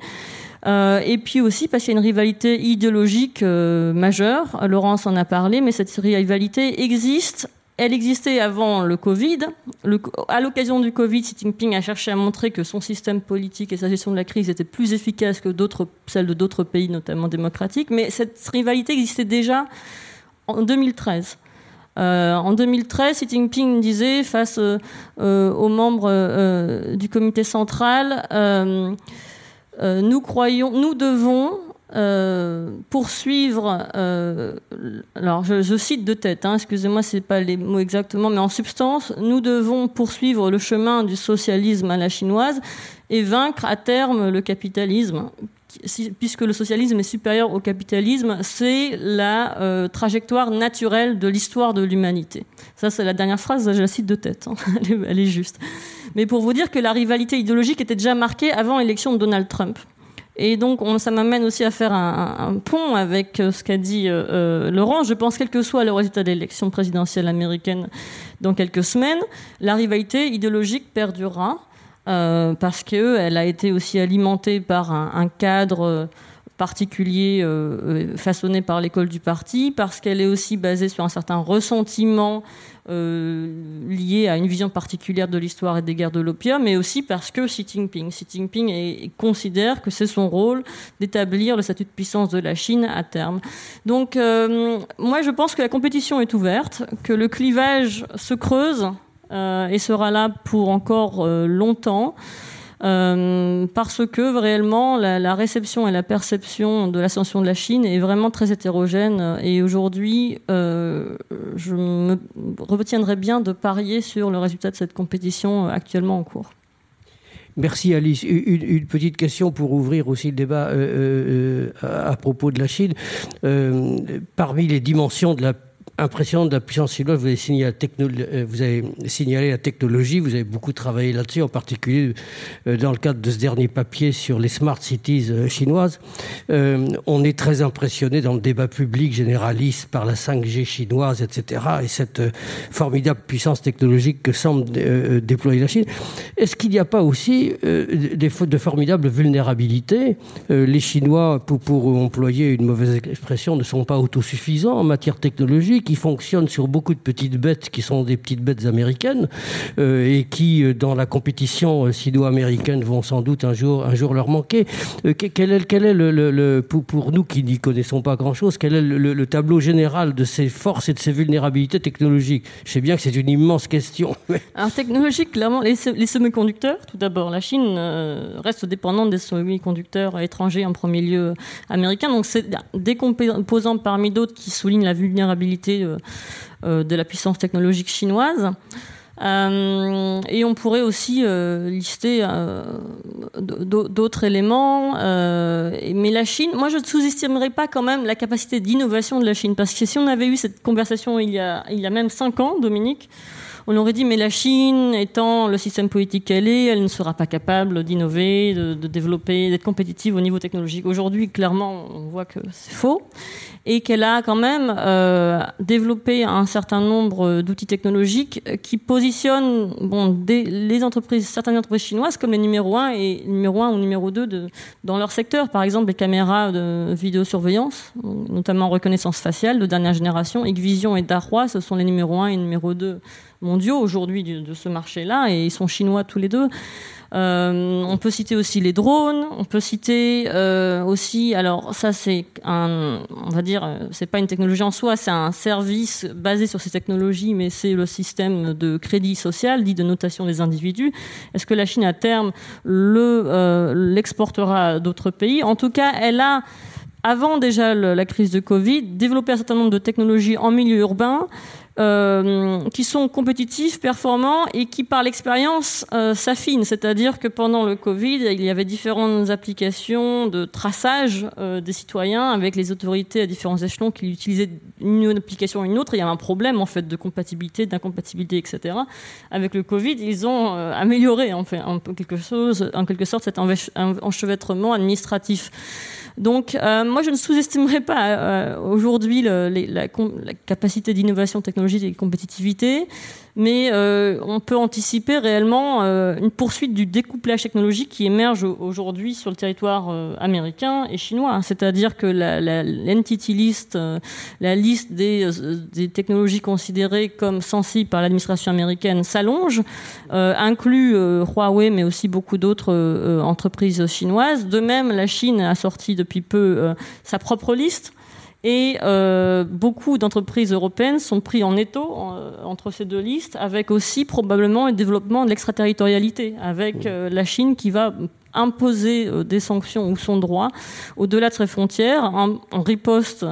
Euh, et puis aussi parce qu'il y a une rivalité idéologique euh, majeure. Laurence en a parlé, mais cette rivalité existe elle existait avant le Covid. à l'occasion du Covid, Xi Jinping a cherché à montrer que son système politique et sa gestion de la crise étaient plus efficaces que celles de d'autres pays, notamment démocratiques. Mais cette rivalité existait déjà en 2013. Euh, en 2013, Xi Jinping disait face aux membres du comité central, nous croyons, nous devons euh, poursuivre, euh, alors je, cite de tête, hein, excusez-moi, c'est pas les mots exactement, mais en substance, nous devons poursuivre le chemin du socialisme à la chinoise et vaincre à terme le capitalisme, puisque le socialisme est supérieur au capitalisme, c'est la euh, trajectoire naturelle de l'histoire de l'humanité. Ça, c'est la dernière phrase, je la cite de tête, hein, elle est juste. Mais pour vous dire que la rivalité idéologique était déjà marquée avant l'élection de Donald Trump. Et donc, ça m'amène aussi à faire un, pont avec euh, ce qu'a dit euh, Laurent. Je pense, quel que soit le résultat de l'élection présidentielle américaine dans quelques semaines, la rivalité idéologique perdurera parce qu'elle a été aussi alimentée par un, cadre particulier façonné par l'école du parti, parce qu'elle est aussi basée sur un certain ressentiment euh, lié à une vision particulière de l'histoire et des guerres de l'opium, mais aussi parce que Xi Jinping, Xi Jinping considère que c'est son rôle d'établir le statut de puissance de la Chine à terme. Donc, euh, moi, je pense que la compétition est ouverte, que le clivage se creuse euh, et sera là pour encore longtemps. Euh, parce que réellement la, réception et la perception de l'ascension de la Chine est vraiment très hétérogène. Et aujourd'hui, euh, je me retiendrai bien de parier sur le résultat de cette compétition actuellement en cours. Merci Alice. Une, petite question pour ouvrir aussi le débat euh, à propos de la Chine. parmi les dimensions de la impressionnante de la puissance chinoise. Vous avez, signalé la euh, vous avez signalé la technologie, vous avez beaucoup travaillé là-dessus, en particulier euh, dans le cadre de ce dernier papier sur les smart cities euh, chinoises. on est très impressionné dans le débat public généraliste par la 5G chinoise, etc., et cette formidable puissance technologique que semble déployer la Chine. Est-ce qu'il n'y a pas aussi de formidables vulnérabilités? Les Chinois, pour employer une mauvaise expression, ne sont pas autosuffisants en matière technologique qui fonctionne sur beaucoup de petites bêtes qui sont des petites bêtes américaines euh, et qui, euh, dans la compétition sino-américaine, vont sans doute un jour, un jour leur manquer. quel est, quel est le, pour, nous qui n'y connaissons pas grand-chose, quel est le, tableau général de ces forces et de ces vulnérabilités technologiques? Je sais bien que c'est une immense question. Alors technologique, clairement, les, les semi-conducteurs, tout d'abord, la Chine reste dépendante des semi-conducteurs étrangers en premier lieu américains. Donc c'est des composants parmi d'autres qui soulignent la vulnérabilité euh, euh, de la puissance technologique chinoise. Euh, et on pourrait aussi lister d'autres éléments. mais la Chine, moi je ne sous-estimerais pas quand même la capacité d'innovation de la Chine. Parce que si on avait eu cette conversation il y a, il y a même cinq ans, Dominique, on aurait dit, mais la Chine, étant le système politique qu'elle est, elle ne sera pas capable d'innover, de, développer, d'être compétitive au niveau technologique. Aujourd'hui, clairement, on voit que c'est faux et qu'elle a quand même euh, développé un certain nombre d'outils technologiques qui positionnent les entreprises, certaines entreprises chinoises comme les numéro 1 et numéro 1 ou numéro 2 de, dans leur secteur. Par exemple, les caméras de vidéosurveillance, notamment reconnaissance faciale de dernière génération, Hikvision et Dahua, ce sont les numéro 1 et numéro 2 mondiaux aujourd'hui de ce marché-là, et ils sont chinois tous les deux. Euh, on peut citer aussi les drones, on peut citer euh, aussi, alors ça c'est un, on va dire, euh, c'est pas une technologie en soi, c'est un service basé sur ces technologies, mais c'est le système de crédit social, dit de notation des individus. Est-ce que la Chine à terme le l'exportera à d'autres pays? En tout cas, elle a avant déjà la crise de Covid, développé un certain nombre de technologies en milieu urbain qui sont compétitifs, performants et qui, par l'expérience, euh, s'affinent. C'est-à-dire que pendant le Covid, il y avait différentes applications de traçage euh, des citoyens avec les autorités à différents échelons qui utilisaient une application ou une autre. il y avait un problème en fait de compatibilité, d'incompatibilité, etc. Avec le Covid, ils ont amélioré en fait quelque chose, en quelque sorte, cet enchevêtrement administratif. Donc, euh, moi, je ne sous-estimerai pas euh, aujourd'hui la, la, capacité d'innovation technologique et de compétitivité mais euh, on peut anticiper réellement euh, une poursuite du découplage technologique qui émerge aujourd'hui sur le territoire euh, américain et chinois. Hein. C'est-à-dire que l'entity list, la liste des, des, technologies considérées comme sensibles par l'administration américaine s'allonge, inclut Huawei, mais aussi beaucoup d'autres entreprises chinoises. De même, la Chine a sorti depuis peu sa propre liste et euh, beaucoup d'entreprises européennes sont prises en étau entre ces deux listes, avec aussi probablement le développement de l'extraterritorialité, avec euh, la Chine qui va imposer euh, des sanctions ou son droit au-delà de ses frontières, en, riposte,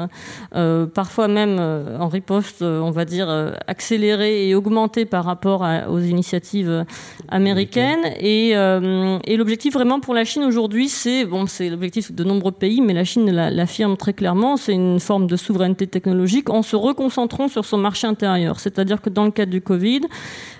euh, parfois même euh, en riposte, on va dire, accélérée et augmentée par rapport aux initiatives américaines. Et, et l'objectif vraiment pour la Chine aujourd'hui, c'est, bon, c'est l'objectif de nombreux pays, mais la Chine l'affirme très clairement, c'est une forme de souveraineté technologique en se reconcentrant sur son marché intérieur. C'est-à-dire que dans le cadre du Covid,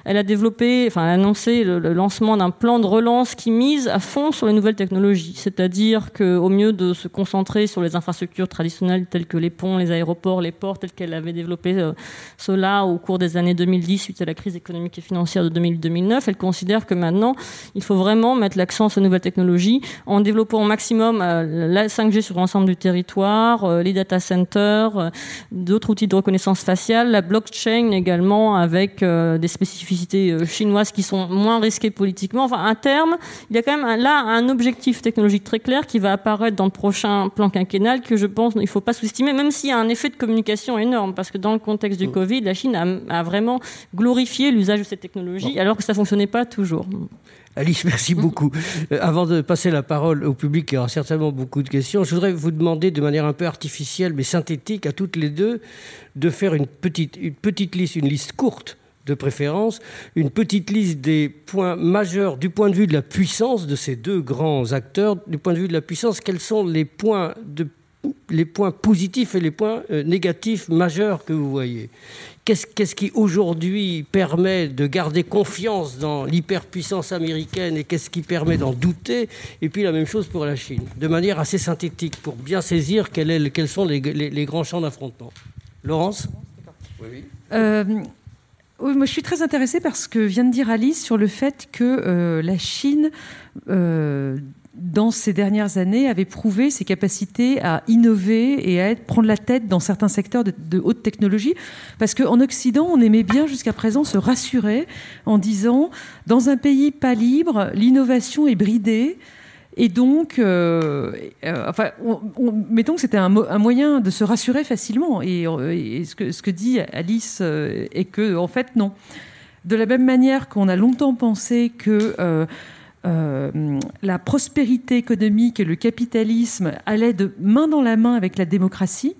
elle a développé, enfin, annoncé le, lancement d'un plan de relance qui mise à fond sur les nouvelles technologies. C'est-à-dire qu'au mieux de se concentrer sur les infrastructures traditionnelles telles que les ponts, les aéroports, les ports, tels qu'elle avait développé euh, cela au cours des années 2010 suite à la crise économique et financière de 2000-2009, elle considère que maintenant, il faut vraiment mettre l'accent sur les nouvelles technologies en développant au maximum euh, la 5G sur l'ensemble du territoire, euh, les data centers, d'autres outils de reconnaissance faciale, la blockchain également avec des spécificités euh, chinoises qui sont moins risquées politiquement. Enfin, à terme, il y a quand même là un objectif technologique très clair qui va apparaître dans le prochain plan quinquennal que je pense qu'il ne faut pas sous-estimer, même s'il y a un effet de communication énorme, parce que dans le contexte du mm. Covid, la Chine a, vraiment glorifié l'usage de cette technologie, alors que ça ne fonctionnait pas toujours. Alice, merci beaucoup. Euh, avant de passer la parole au public qui aura certainement beaucoup de questions, je voudrais vous demander de manière un peu artificielle mais synthétique à toutes les deux de faire une petite, une petite liste, une liste courte de préférence, une petite liste des points majeurs du point de vue de la puissance de ces deux grands acteurs, du point de vue de la puissance, quels sont les points, de, les points positifs et les points euh, négatifs majeurs que vous voyez? Qu'est-ce qui aujourd'hui permet de garder confiance dans l'hyperpuissance américaine et qu'est-ce qui permet d'en douter? Et puis la même chose pour la Chine, de manière assez synthétique, pour bien saisir quels sont les, grands champs d'affrontement. Laurence? Oui. Euh, moi je suis très intéressée par ce que vient de dire Alice sur le fait que euh, la Chine euh, dans ces dernières années, avait prouvé ses capacités à innover et à prendre la tête dans certains secteurs de, de haute technologie. Parce qu'en Occident, on aimait bien jusqu'à présent se rassurer en disant, dans un pays pas libre, l'innovation est bridée. Et donc, euh, euh, enfin, on, mettons que c'était un, moyen de se rassurer facilement. Et, et ce, que, dit Alice euh, est que, en fait, non. De la même manière qu'on a longtemps pensé que euh, euh, la prospérité économique et le capitalisme allaient de main dans la main avec la démocratie,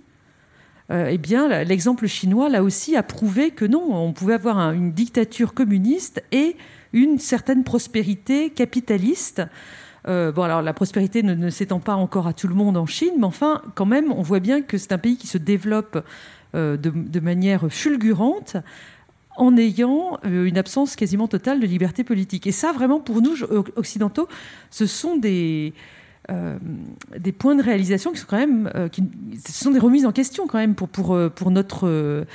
euh, eh bien, l'exemple chinois, là aussi, a prouvé que non, on pouvait avoir un, une dictature communiste et une certaine prospérité capitaliste. Euh, bon, alors la prospérité ne, s'étend pas encore à tout le monde en Chine, mais enfin, quand même, on voit bien que c'est un pays qui se développe euh, de, manière fulgurante en ayant euh, une absence quasiment totale de liberté politique. Et ça, vraiment, pour nous, occidentaux, ce sont des, euh, points de réalisation qui sont quand même, euh, ce sont des remises en question quand même pour, pour, pour notre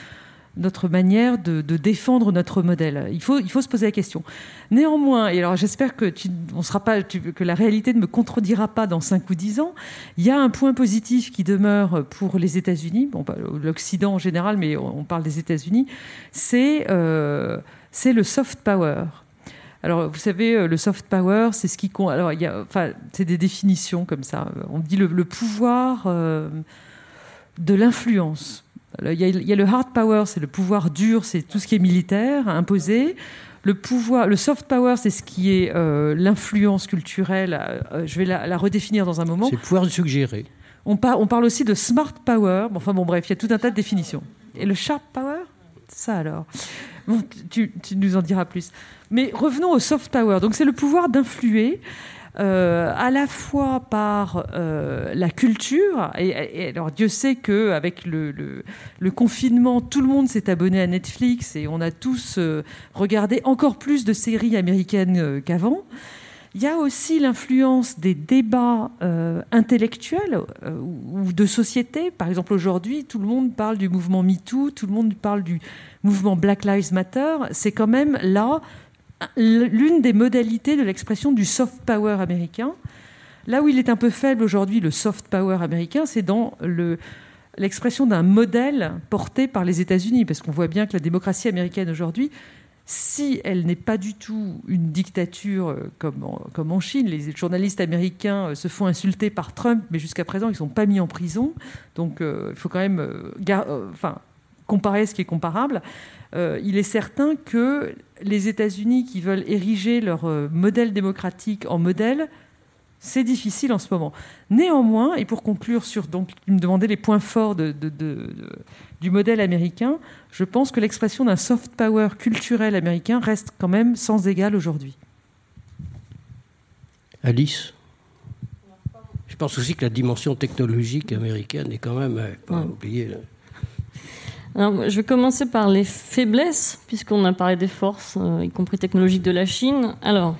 notre manière de, défendre notre modèle. Il faut, il faut se poser la question. Néanmoins, et alors j'espère que, tu, on sera pas, que la réalité ne me contredira pas dans 5 ou 10 ans, il y a un point positif qui demeure pour les États-Unis, l'Occident en général, mais on parle des États-Unis, c'est euh, le soft power. Alors, vous savez, le soft power, c'est ce qui. Alors, enfin, c'est des définitions comme ça. On dit le, le pouvoir euh, de l'influence. Il y, a, il y, a, le hard power, c'est le pouvoir dur, c'est tout ce qui est militaire, imposé. Le pouvoir, le soft power, c'est ce qui est euh, l'influence culturelle. Euh, je vais la, la, redéfinir dans un moment. C'est le pouvoir de suggérer. On, par, on, parle aussi de smart power. Enfin bon, bref, il y a tout un tas de définitions. Et le sharp power, ça alors. Bon, tu, tu nous en diras plus. Mais revenons au soft power. Donc c'est le pouvoir d'influer euh, à la fois par euh, la culture. Et, alors Dieu sait que avec le, confinement, tout le monde s'est abonné à Netflix et on a tous euh, regardé encore plus de séries américaines qu'avant. Il y a aussi l'influence des débats intellectuels ou de société. Par exemple, aujourd'hui, tout le monde parle du mouvement MeToo, tout le monde parle du mouvement Black Lives Matter. C'est quand même là l'une des modalités de l'expression du soft power américain. Là où il est un peu faible aujourd'hui, le soft power américain, c'est dans le, l'expression d'un modèle porté par les États-Unis, parce qu'on voit bien que la démocratie américaine aujourd'hui, si elle n'est pas du tout une dictature comme en, comme en Chine, les journalistes américains se font insulter par Trump, mais jusqu'à présent, ils ne sont pas mis en prison. Donc, euh, il faut quand même euh, euh, comparer ce qui est comparable. Euh, il est certain que les États-Unis qui veulent ériger leur euh, modèle démocratique en modèle, c'est difficile en ce moment. Néanmoins, et pour conclure sur donc me demander les points forts de, de, de, du modèle américain, je pense que l'expression d'un soft power culturel américain reste quand même sans égal aujourd'hui. Alice? Je pense aussi que la dimension technologique américaine est quand même pas oubliée. Je vais commencer par les faiblesses, puisqu'on a parlé des forces, euh, y compris technologiques de la Chine. Alors,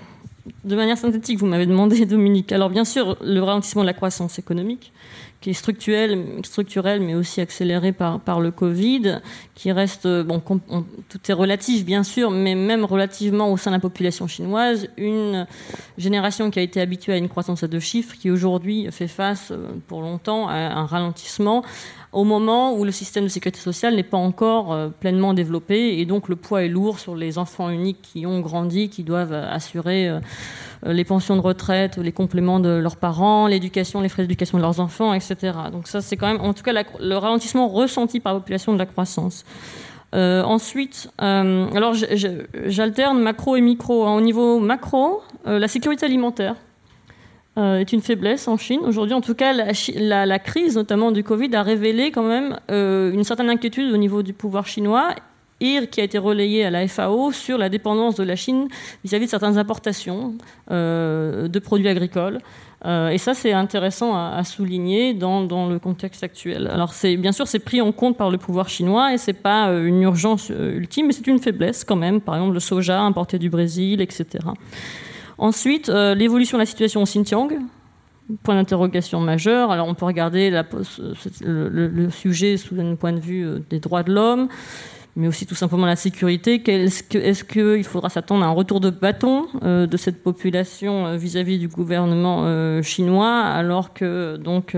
de manière synthétique, vous m'avez demandé, Dominique. Alors, bien sûr, le ralentissement de la croissance économique, qui est structurel, structurel mais aussi accéléré par, le Covid, qui reste, bon, on, tout est relatif, bien sûr, mais même relativement au sein de la population chinoise, une génération qui a été habituée à une croissance à deux chiffres, qui aujourd'hui fait face, euh, pour longtemps, à un ralentissement au moment où le système de sécurité sociale n'est pas encore euh, pleinement développé et donc le poids est lourd sur les enfants uniques qui ont grandi, qui doivent assurer euh, les pensions de retraite, les compléments de leurs parents, l'éducation, les frais d'éducation de leurs enfants, etc. Donc ça, c'est quand même, en tout cas, le ralentissement ressenti par la population de la croissance. Euh, ensuite, euh, alors j'alterne macro et micro. Hein. Au niveau macro, euh, la sécurité alimentaire euh, est une faiblesse en Chine. Aujourd'hui, en tout cas, la, la, crise, notamment du Covid, a révélé quand même euh, une certaine inquiétude au niveau du pouvoir chinois qui a été relayée à la FAO sur la dépendance de la Chine vis-à-vis -vis de certaines importations euh, de produits agricoles. Et ça, c'est intéressant à, souligner dans, dans, le contexte actuel. Alors, bien sûr, c'est pris en compte par le pouvoir chinois et c'est pas une urgence ultime, mais c'est une faiblesse quand même. Par exemple, le soja importé du Brésil, etc. Ensuite, euh, l'évolution de la situation au Xinjiang, point d'interrogation majeur. Alors on peut regarder le, sujet sous un point de vue euh, des droits de l'homme, mais aussi tout simplement la sécurité. Est-ce qu'il faudra s'attendre à un retour de bâton euh, de cette population vis-à-vis du gouvernement chinois, alors que donc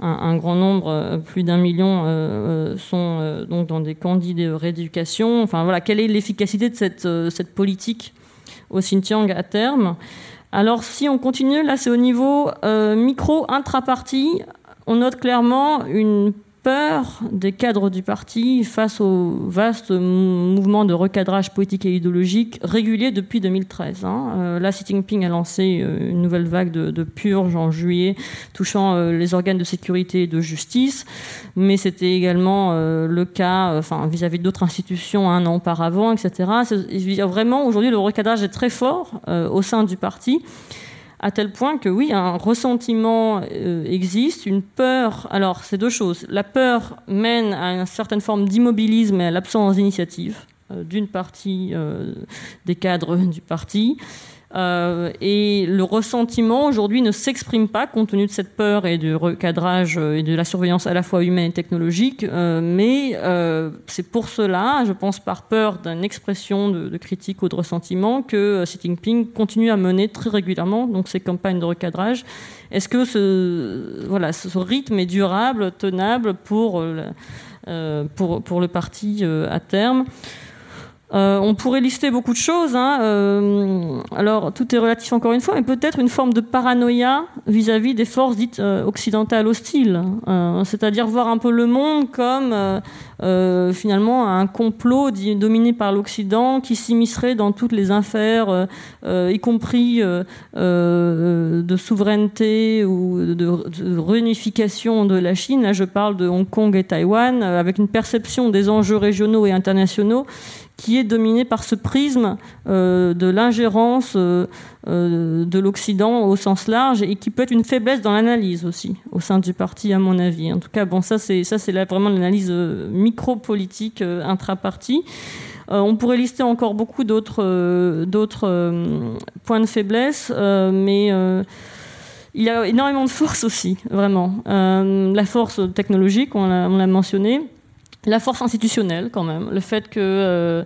un, grand nombre, plus d'un million, sont donc dans des candidats de rééducation? Enfin voilà, quelle est l'efficacité de cette politique? Au Xinjiang à terme. Alors si on continue, là c'est au niveau micro intra-parti, on note clairement une peur des cadres du parti face au vaste mouvement de recadrage politique et idéologique régulier depuis 2013. Hein. Euh, là, Xi Jinping a lancé euh, une nouvelle vague de, de purge en juillet, touchant euh, les organes de sécurité et de justice, mais c'était également le cas enfin, vis-à-vis d'autres institutions un an auparavant, etc. Vraiment, aujourd'hui, le recadrage est très fort au sein du parti à tel point que oui, un ressentiment euh, existe, une peur. Alors, c'est deux choses. La peur mène à une certaine forme d'immobilisme et à l'absence d'initiative euh, d'une partie euh, des cadres du parti. Euh, et le ressentiment aujourd'hui ne s'exprime pas compte tenu de cette peur et du recadrage euh, et de la surveillance à la fois humaine et technologique. Euh, mais c'est pour cela, je pense par peur d'une expression de, critique ou de ressentiment, que Xi Jinping continue à mener très régulièrement donc ces campagnes de recadrage. Est-ce que ce, rythme est durable, tenable pour, pour le parti à terme? Euh, on pourrait lister beaucoup de choses. Hein. Euh, alors, tout est relatif encore une fois, mais peut-être une forme de paranoïa vis-à-vis des forces dites euh, occidentales hostiles. C'est-à-dire voir un peu le monde comme finalement un complot dominé par l'Occident qui s'immiscerait dans toutes les affaires, y compris de souveraineté ou de, de, réunification de la Chine. Là, je parle de Hong Kong et Taïwan, avec une perception des enjeux régionaux et internationaux qui est dominé par ce prisme euh, de l'ingérence euh, euh, de l'Occident au sens large et qui peut être une faiblesse dans l'analyse aussi au sein du parti, à mon avis. En tout cas, bon, ça c'est ça c'est vraiment l'analyse micro-politique intra-parti. on pourrait lister encore beaucoup d'autres d'autres points de faiblesse, mais il y a énormément de force aussi, vraiment. la force technologique, on l'a mentionné la force institutionnelle, quand même. Le fait que euh,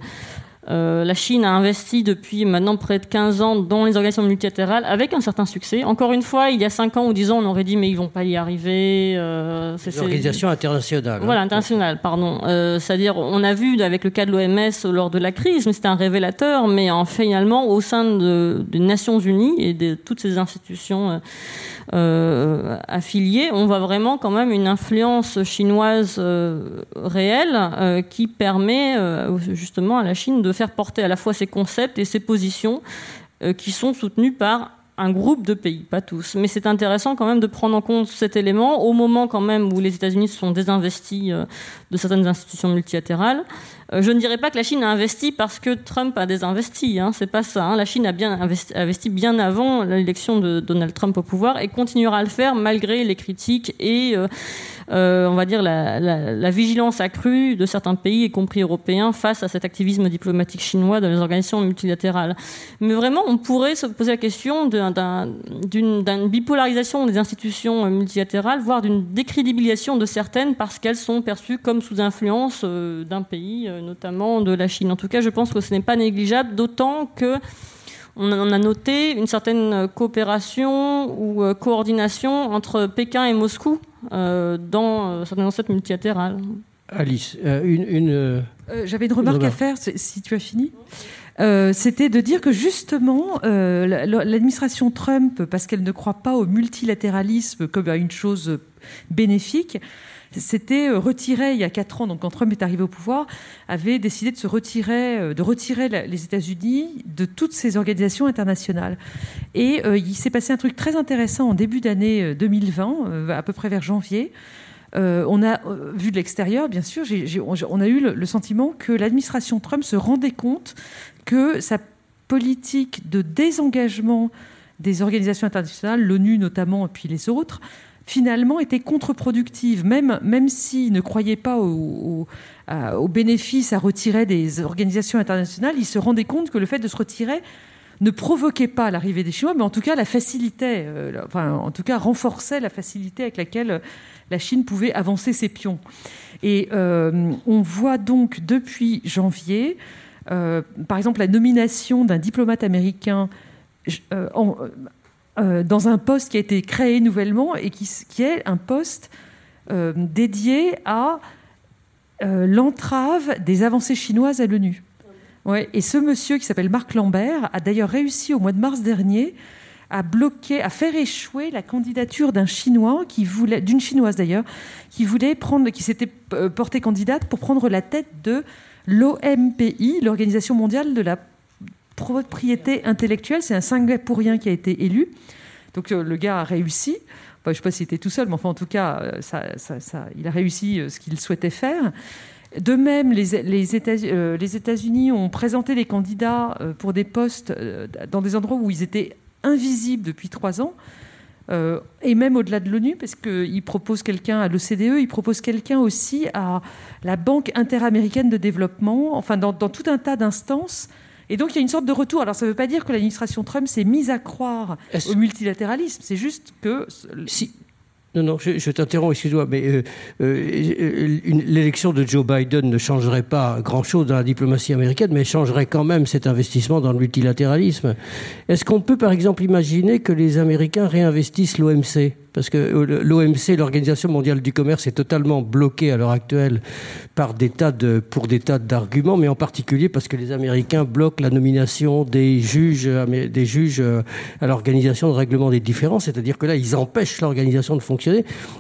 euh, la Chine a investi depuis maintenant près de 15 ans dans les organisations multilatérales avec un certain succès. Encore une fois, il y a 5 ans ou 10 ans, on aurait dit mais ils vont pas y arriver. Euh, c'est, organisations internationales. Hein. Voilà, internationales, pardon. Euh, c'est-à-dire, on a vu avec le cas de l'OMS lors de la crise, mais c'était un révélateur, mais en, finalement, au sein de, des Nations Unies et de toutes ces institutions affiliés, on voit vraiment quand même une influence chinoise euh, réelle euh, qui permet justement à la Chine de faire porter à la fois ses concepts et ses positions qui sont soutenus par un groupe de pays, pas tous. Mais c'est intéressant quand même de prendre en compte cet élément au moment quand même où les États-Unis sont désinvestis de certaines institutions multilatérales. Euh, je ne dirais pas que la Chine a investi parce que Trump a désinvesti. Hein, c'est pas ça. Hein. La Chine a bien investi, bien avant l'élection de Donald Trump au pouvoir et continuera à le faire malgré les critiques et euh, euh, on va dire la, vigilance accrue de certains pays, y compris européens, face à cet activisme diplomatique chinois dans les organisations multilatérales. Mais vraiment, on pourrait se poser la question d'une bipolarisation des institutions multilatérales, voire d'une décrédibilisation de certaines parce qu'elles sont perçues comme sous influence d'un pays euh, notamment de la Chine. En tout cas, je pense que ce n'est pas négligeable, d'autant que on a noté une certaine coopération ou euh, coordination entre Pékin et Moscou euh, dans certaines recettes multilatérales. Alice, une. J'avais une remarque à faire, si tu as fini. c'était de dire que justement, l'administration Trump, parce qu'elle ne croit pas au multilatéralisme comme à une chose bénéfique, s'était euh, retiré il y a quatre ans, donc quand Trump est arrivé au pouvoir, avait décidé de retirer, euh, les États-Unis de toutes ces organisations internationales. Et euh, il s'est passé un truc très intéressant en début d'année 2020, à peu près vers janvier. on a vu de l'extérieur, bien sûr, on a eu le, sentiment que l'administration Trump se rendait compte que sa politique de désengagement des organisations internationales, l'ONU notamment, et puis les autres, finalement était contre-productive, même, même s'ils ne croyaient pas au, bénéfice à retirer des organisations internationales, ils se rendaient compte que le fait de se retirer ne provoquait pas l'arrivée des Chinois, mais en tout cas la facilitait, enfin, en tout cas renforçait la facilité avec laquelle la Chine pouvait avancer ses pions. Et on voit donc depuis janvier, par exemple, la nomination d'un diplomate américain en, euh, dans un poste qui a été créé nouvellement et qui, est un poste euh, dédié à euh, l'entrave des avancées chinoises à l'ONU. Ouais, et ce monsieur qui s'appelle Marc Lambert a d'ailleurs réussi au mois de mars dernier à bloquer, à faire échouer la candidature d'un Chinois qui voulait, d'une Chinoise d'ailleurs, qui voulait prendre, qui s'était portée candidate pour prendre la tête de l'OMPI, l'Organisation mondiale de la propriété intellectuelle. C'est un Singapourien qui a été élu. Donc euh, le gars a réussi. je ne sais pas s'il était tout seul, mais enfin, en tout cas, euh, il a réussi euh, ce qu'il souhaitait faire. De même, les, les États-Unis ont présenté des candidats pour des postes dans des endroits où ils étaient invisibles depuis trois ans, et même au-delà de l'ONU, parce qu'ils proposent quelqu'un à l'OCDE, ils proposent quelqu'un aussi à la Banque interaméricaine de développement, enfin dans tout un tas d'instances et donc il y a une sorte de retour. Alors ça ne veut pas dire que l'administration Trump s'est mise à croire au multilatéralisme, c'est juste que... Si, non, non, je, t'interromps, excuse-moi, mais euh, euh, l'élection de Joe Biden ne changerait pas grand-chose dans la diplomatie américaine, mais changerait quand même cet investissement dans le multilatéralisme. Est-ce qu'on peut, par exemple, imaginer que les Américains réinvestissent l'OMC parce que euh, l'OMC, l'Organisation mondiale du commerce, est totalement bloquée à l'heure actuelle par des tas de, pour des tas d'arguments, mais en particulier parce que les Américains bloquent la nomination des juges, des juges à l'Organisation de règlement des différends, c'est-à-dire que là, ils empêchent l'organisation de fonctionner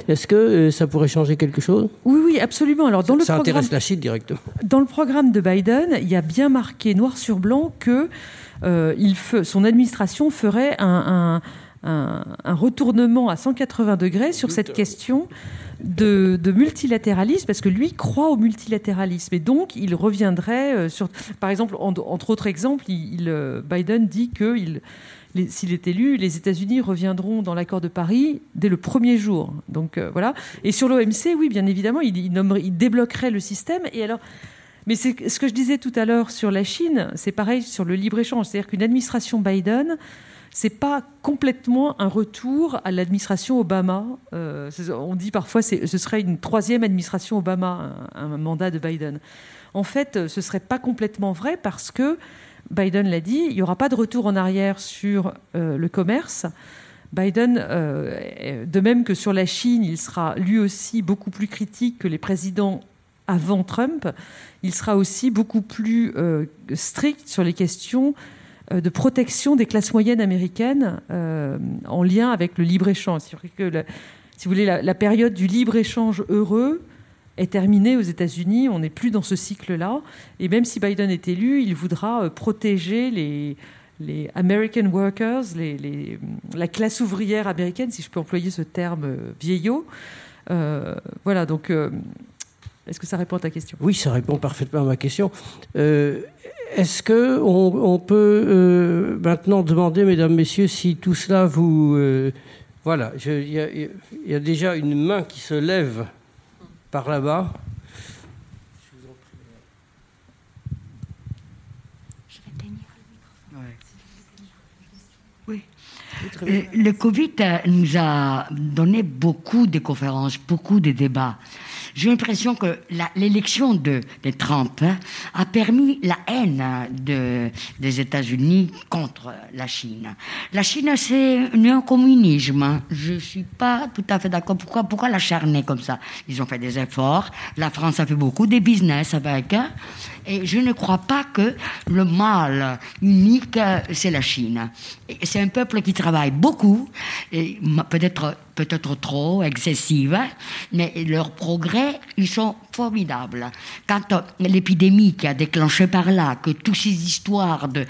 est-ce que euh, ça pourrait changer quelque chose? Oui, oui, absolument. Alors, dans ça, le ça intéresse la Chine directement. Dans le programme de Biden, il y a bien marqué noir sur blanc que euh, il son administration ferait un, retournement à 180 degrés sur cette question de, multilatéralisme, parce que lui croit au multilatéralisme. Et donc, il reviendrait euh, sur... Par exemple, entre autres exemples, il, Biden dit qu'il s'il est élu, les États-Unis reviendront dans l'accord de Paris dès le premier jour. Donc euh, voilà. Et sur l'OMC, oui, bien évidemment, il, il, débloquerait le système. Et alors, mais c'est ce que je disais tout à l'heure sur la Chine, c'est pareil sur le libre échange. C'est-à-dire qu'une administration Biden, c'est pas complètement un retour à l'administration Obama. Euh, on dit parfois que ce serait une troisième administration Obama, un, mandat de Biden. En fait, ce serait pas complètement vrai parce que Biden l'a dit, il n'y aura pas de retour en arrière sur euh, le commerce. Biden, euh, de même que sur la Chine, il sera lui aussi beaucoup plus critique que les présidents avant Trump. Il sera aussi beaucoup plus strict sur les questions de protection des classes moyennes américaines en lien avec le libre-échange. si vous voulez, la période du libre-échange heureux, est terminé aux États-Unis. On n'est plus dans ce cycle-là. Et même si Biden est élu, il voudra euh, protéger les, American workers, la classe ouvrière américaine, si je peux employer ce terme euh, vieillot. Euh, voilà, donc est-ce que ça répond à ta question? Oui, ça répond parfaitement à ma question. Est-ce que on, peut maintenant demander, mesdames, messieurs, si tout cela vous... voilà, il y, a déjà une main qui se lève par là-bas. Oui. Euh, le Covid nous a donné beaucoup de conférences, beaucoup de débats. J'ai l'impression que l'élection de, Trump hein, a permis la haine de, des États-Unis contre la Chine. La Chine, c'est un communisme. Je ne suis pas tout à fait d'accord. Pourquoi, pourquoi l'acharner comme ça? Ils ont fait des efforts. La France a fait beaucoup de business avec. Hein. Et je ne crois pas que le mal unique, c'est la Chine. C'est un peuple qui travaille beaucoup, peut-être peut-être trop excessive, mais leurs progrès, ils sont formidables. Quand euh, l'épidémie qui a déclenché par là, que toutes ces histoires de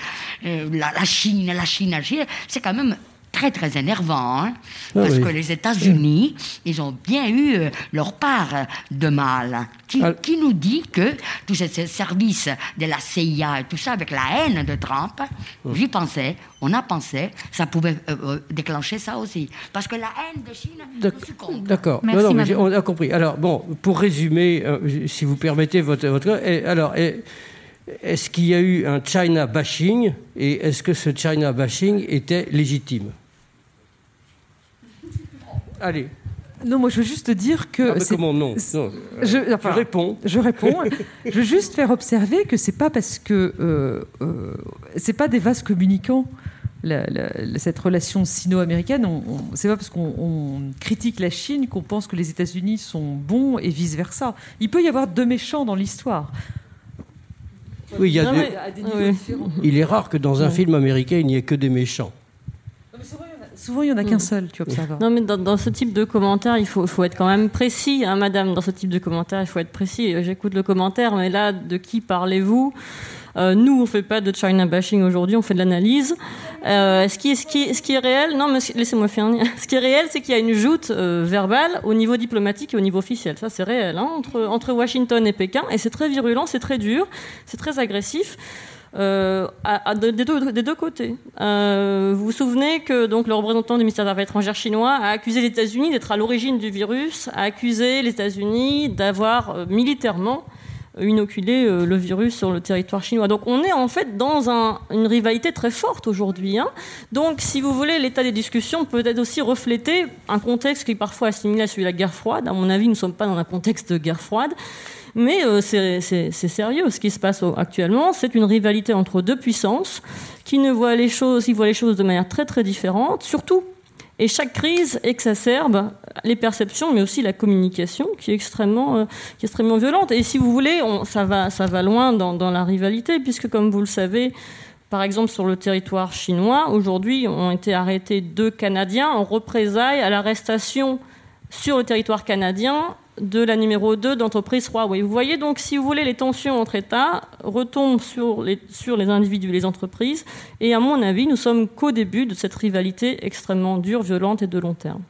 euh, la, Chine, la Chine, la c'est quand même très très énervant, hein, ah parce que les États-Unis, ils ont bien eu euh, leur part de mal. Qui, ah. qui, nous dit que tous ces services de la CIA et tout ça, avec la haine de Trump, oh. j'y pensais, on a pensé, ça pouvait euh, euh, déclencher ça aussi. Parce que la haine de Chine, D'accord, on a compris. Alors, bon, pour résumer, si vous permettez votre... votre alors, est-ce qu'il y a eu un China bashing et est-ce que ce China bashing était légitime? Allez. Non, moi je veux juste dire que. Ah, comment non, Je, réponds. Je réponds. je veux juste faire observer que c'est pas parce que euh, euh, c'est pas des vases communicants. cette relation sino-américaine, c'est pas parce qu'on critique la Chine qu'on pense que les États-Unis sont bons et vice versa. Il peut y avoir deux méchants dans l'histoire. Oui, il y a Il est rare que dans un film américain il n'y ait que des méchants. Souvent, il n'y en a qu'un mm. seul, tu observes. Non, mais dans, ce type de commentaire, il faut, faut être quand même précis, hein, madame. Dans ce type de commentaire, il faut être précis. J'écoute le commentaire, mais là, de qui parlez-vous? Euh, nous, on ne fait pas de China bashing aujourd'hui, on fait de l'analyse. Euh, ce, qui est, ce, qui ce qui est réel, non, laissez-moi finir. Ce qui est réel, c'est qu'il y a une joute euh, verbale au niveau diplomatique et au niveau officiel. Ça, c'est réel, hein, entre, entre Washington et Pékin, et c'est très virulent, c'est très dur, c'est très agressif. Euh, des, deux, côtés. Euh, vous vous souvenez que donc, le représentant du ministère des Affaires étrangères chinois a accusé les États-Unis d'être à l'origine du virus, a accusé les États-Unis d'avoir euh, militairement inoculé le virus sur le territoire chinois. Donc on est en fait dans une rivalité très forte aujourd'hui. Hein. Donc si vous voulez, l'état des discussions peut être aussi refléter un contexte qui est parfois assimilé à celui de la guerre froide. À mon avis, nous ne sommes pas dans un contexte de guerre froide. Mais euh, c'est sérieux ce qui se passe actuellement. C'est une rivalité entre deux puissances qui ne voient les choses, de manière très très différente, surtout. Et chaque crise exacerbe les perceptions, mais aussi la communication, qui est extrêmement, euh, violente. Et si vous voulez, ça, va, loin dans la rivalité, puisque comme vous le savez, par exemple, sur le territoire chinois, aujourd'hui, ont été arrêtés deux Canadiens en représailles à l'arrestation sur le territoire canadien de la numéro 2 d'entreprise Huawei. Vous voyez donc, si vous voulez, les tensions entre États retombent sur les, sur les individus et les entreprises. Et à mon avis, nous sommes qu'au début de cette rivalité extrêmement dure, violente et de long terme.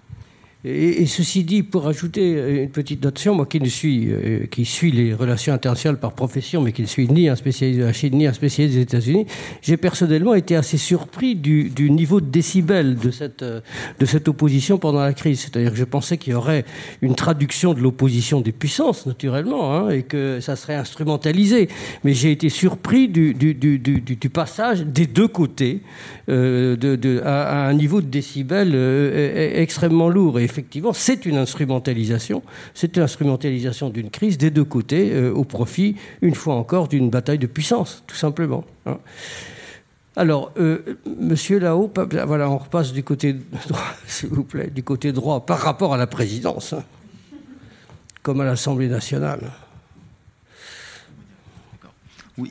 Et, ceci dit, pour ajouter une petite notion, moi qui ne suis, euh, qui suis les relations internationales par profession, mais qui ne suis ni un spécialiste de la Chine ni un spécialiste des États-Unis, j'ai personnellement été assez surpris du, niveau de décibel de cette, euh, de cette opposition pendant la crise. C'est-à-dire que je pensais qu'il y aurait une traduction de l'opposition des puissances, naturellement, hein, et que ça serait instrumentalisé. Mais j'ai été surpris du, du, du, passage des deux côtés euh, à, un niveau de décibel euh, extrêmement lourd. Et effectivement, c'est une instrumentalisation. C'est une instrumentalisation d'une crise des deux côtés euh, au profit, une fois encore, d'une bataille de puissance, tout simplement. Hein. Alors, euh, monsieur là-haut, voilà, on repasse du côté droit, s'il vous plaît, du côté droit par rapport à la présidence, hein, comme à l'Assemblée nationale. Oui,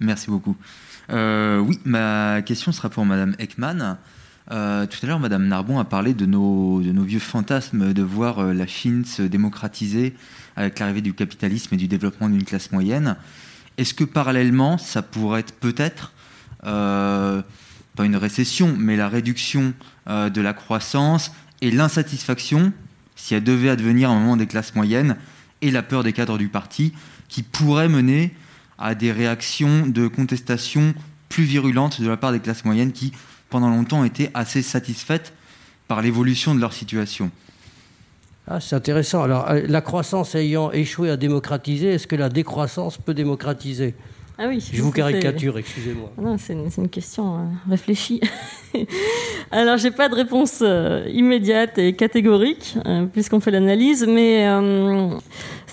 merci beaucoup. Euh, oui, ma question sera pour Madame Ekman. Euh, tout à l'heure, Madame Narbon a parlé de nos, vieux fantasmes de voir euh, la Chine se démocratiser avec l'arrivée du capitalisme et du développement d'une classe moyenne. Est-ce que parallèlement, ça pourrait être peut-être, euh, pas une récession, mais la réduction de la croissance et l'insatisfaction, si elle devait advenir un moment des classes moyennes, et la peur des cadres du parti, qui pourrait mener à des réactions de contestation plus virulentes de la part des classes moyennes qui pendant longtemps, été assez satisfaites par l'évolution de leur situation. Ah, c'est intéressant. Alors, euh, la croissance ayant échoué à démocratiser, est-ce que la décroissance peut démocratiser? Ah oui, je vous caricature, excusez-moi. Non, c'est une, question euh, réfléchie. Alors, j'ai pas de réponse euh, immédiate et catégorique, puisqu'on fait l'analyse, mais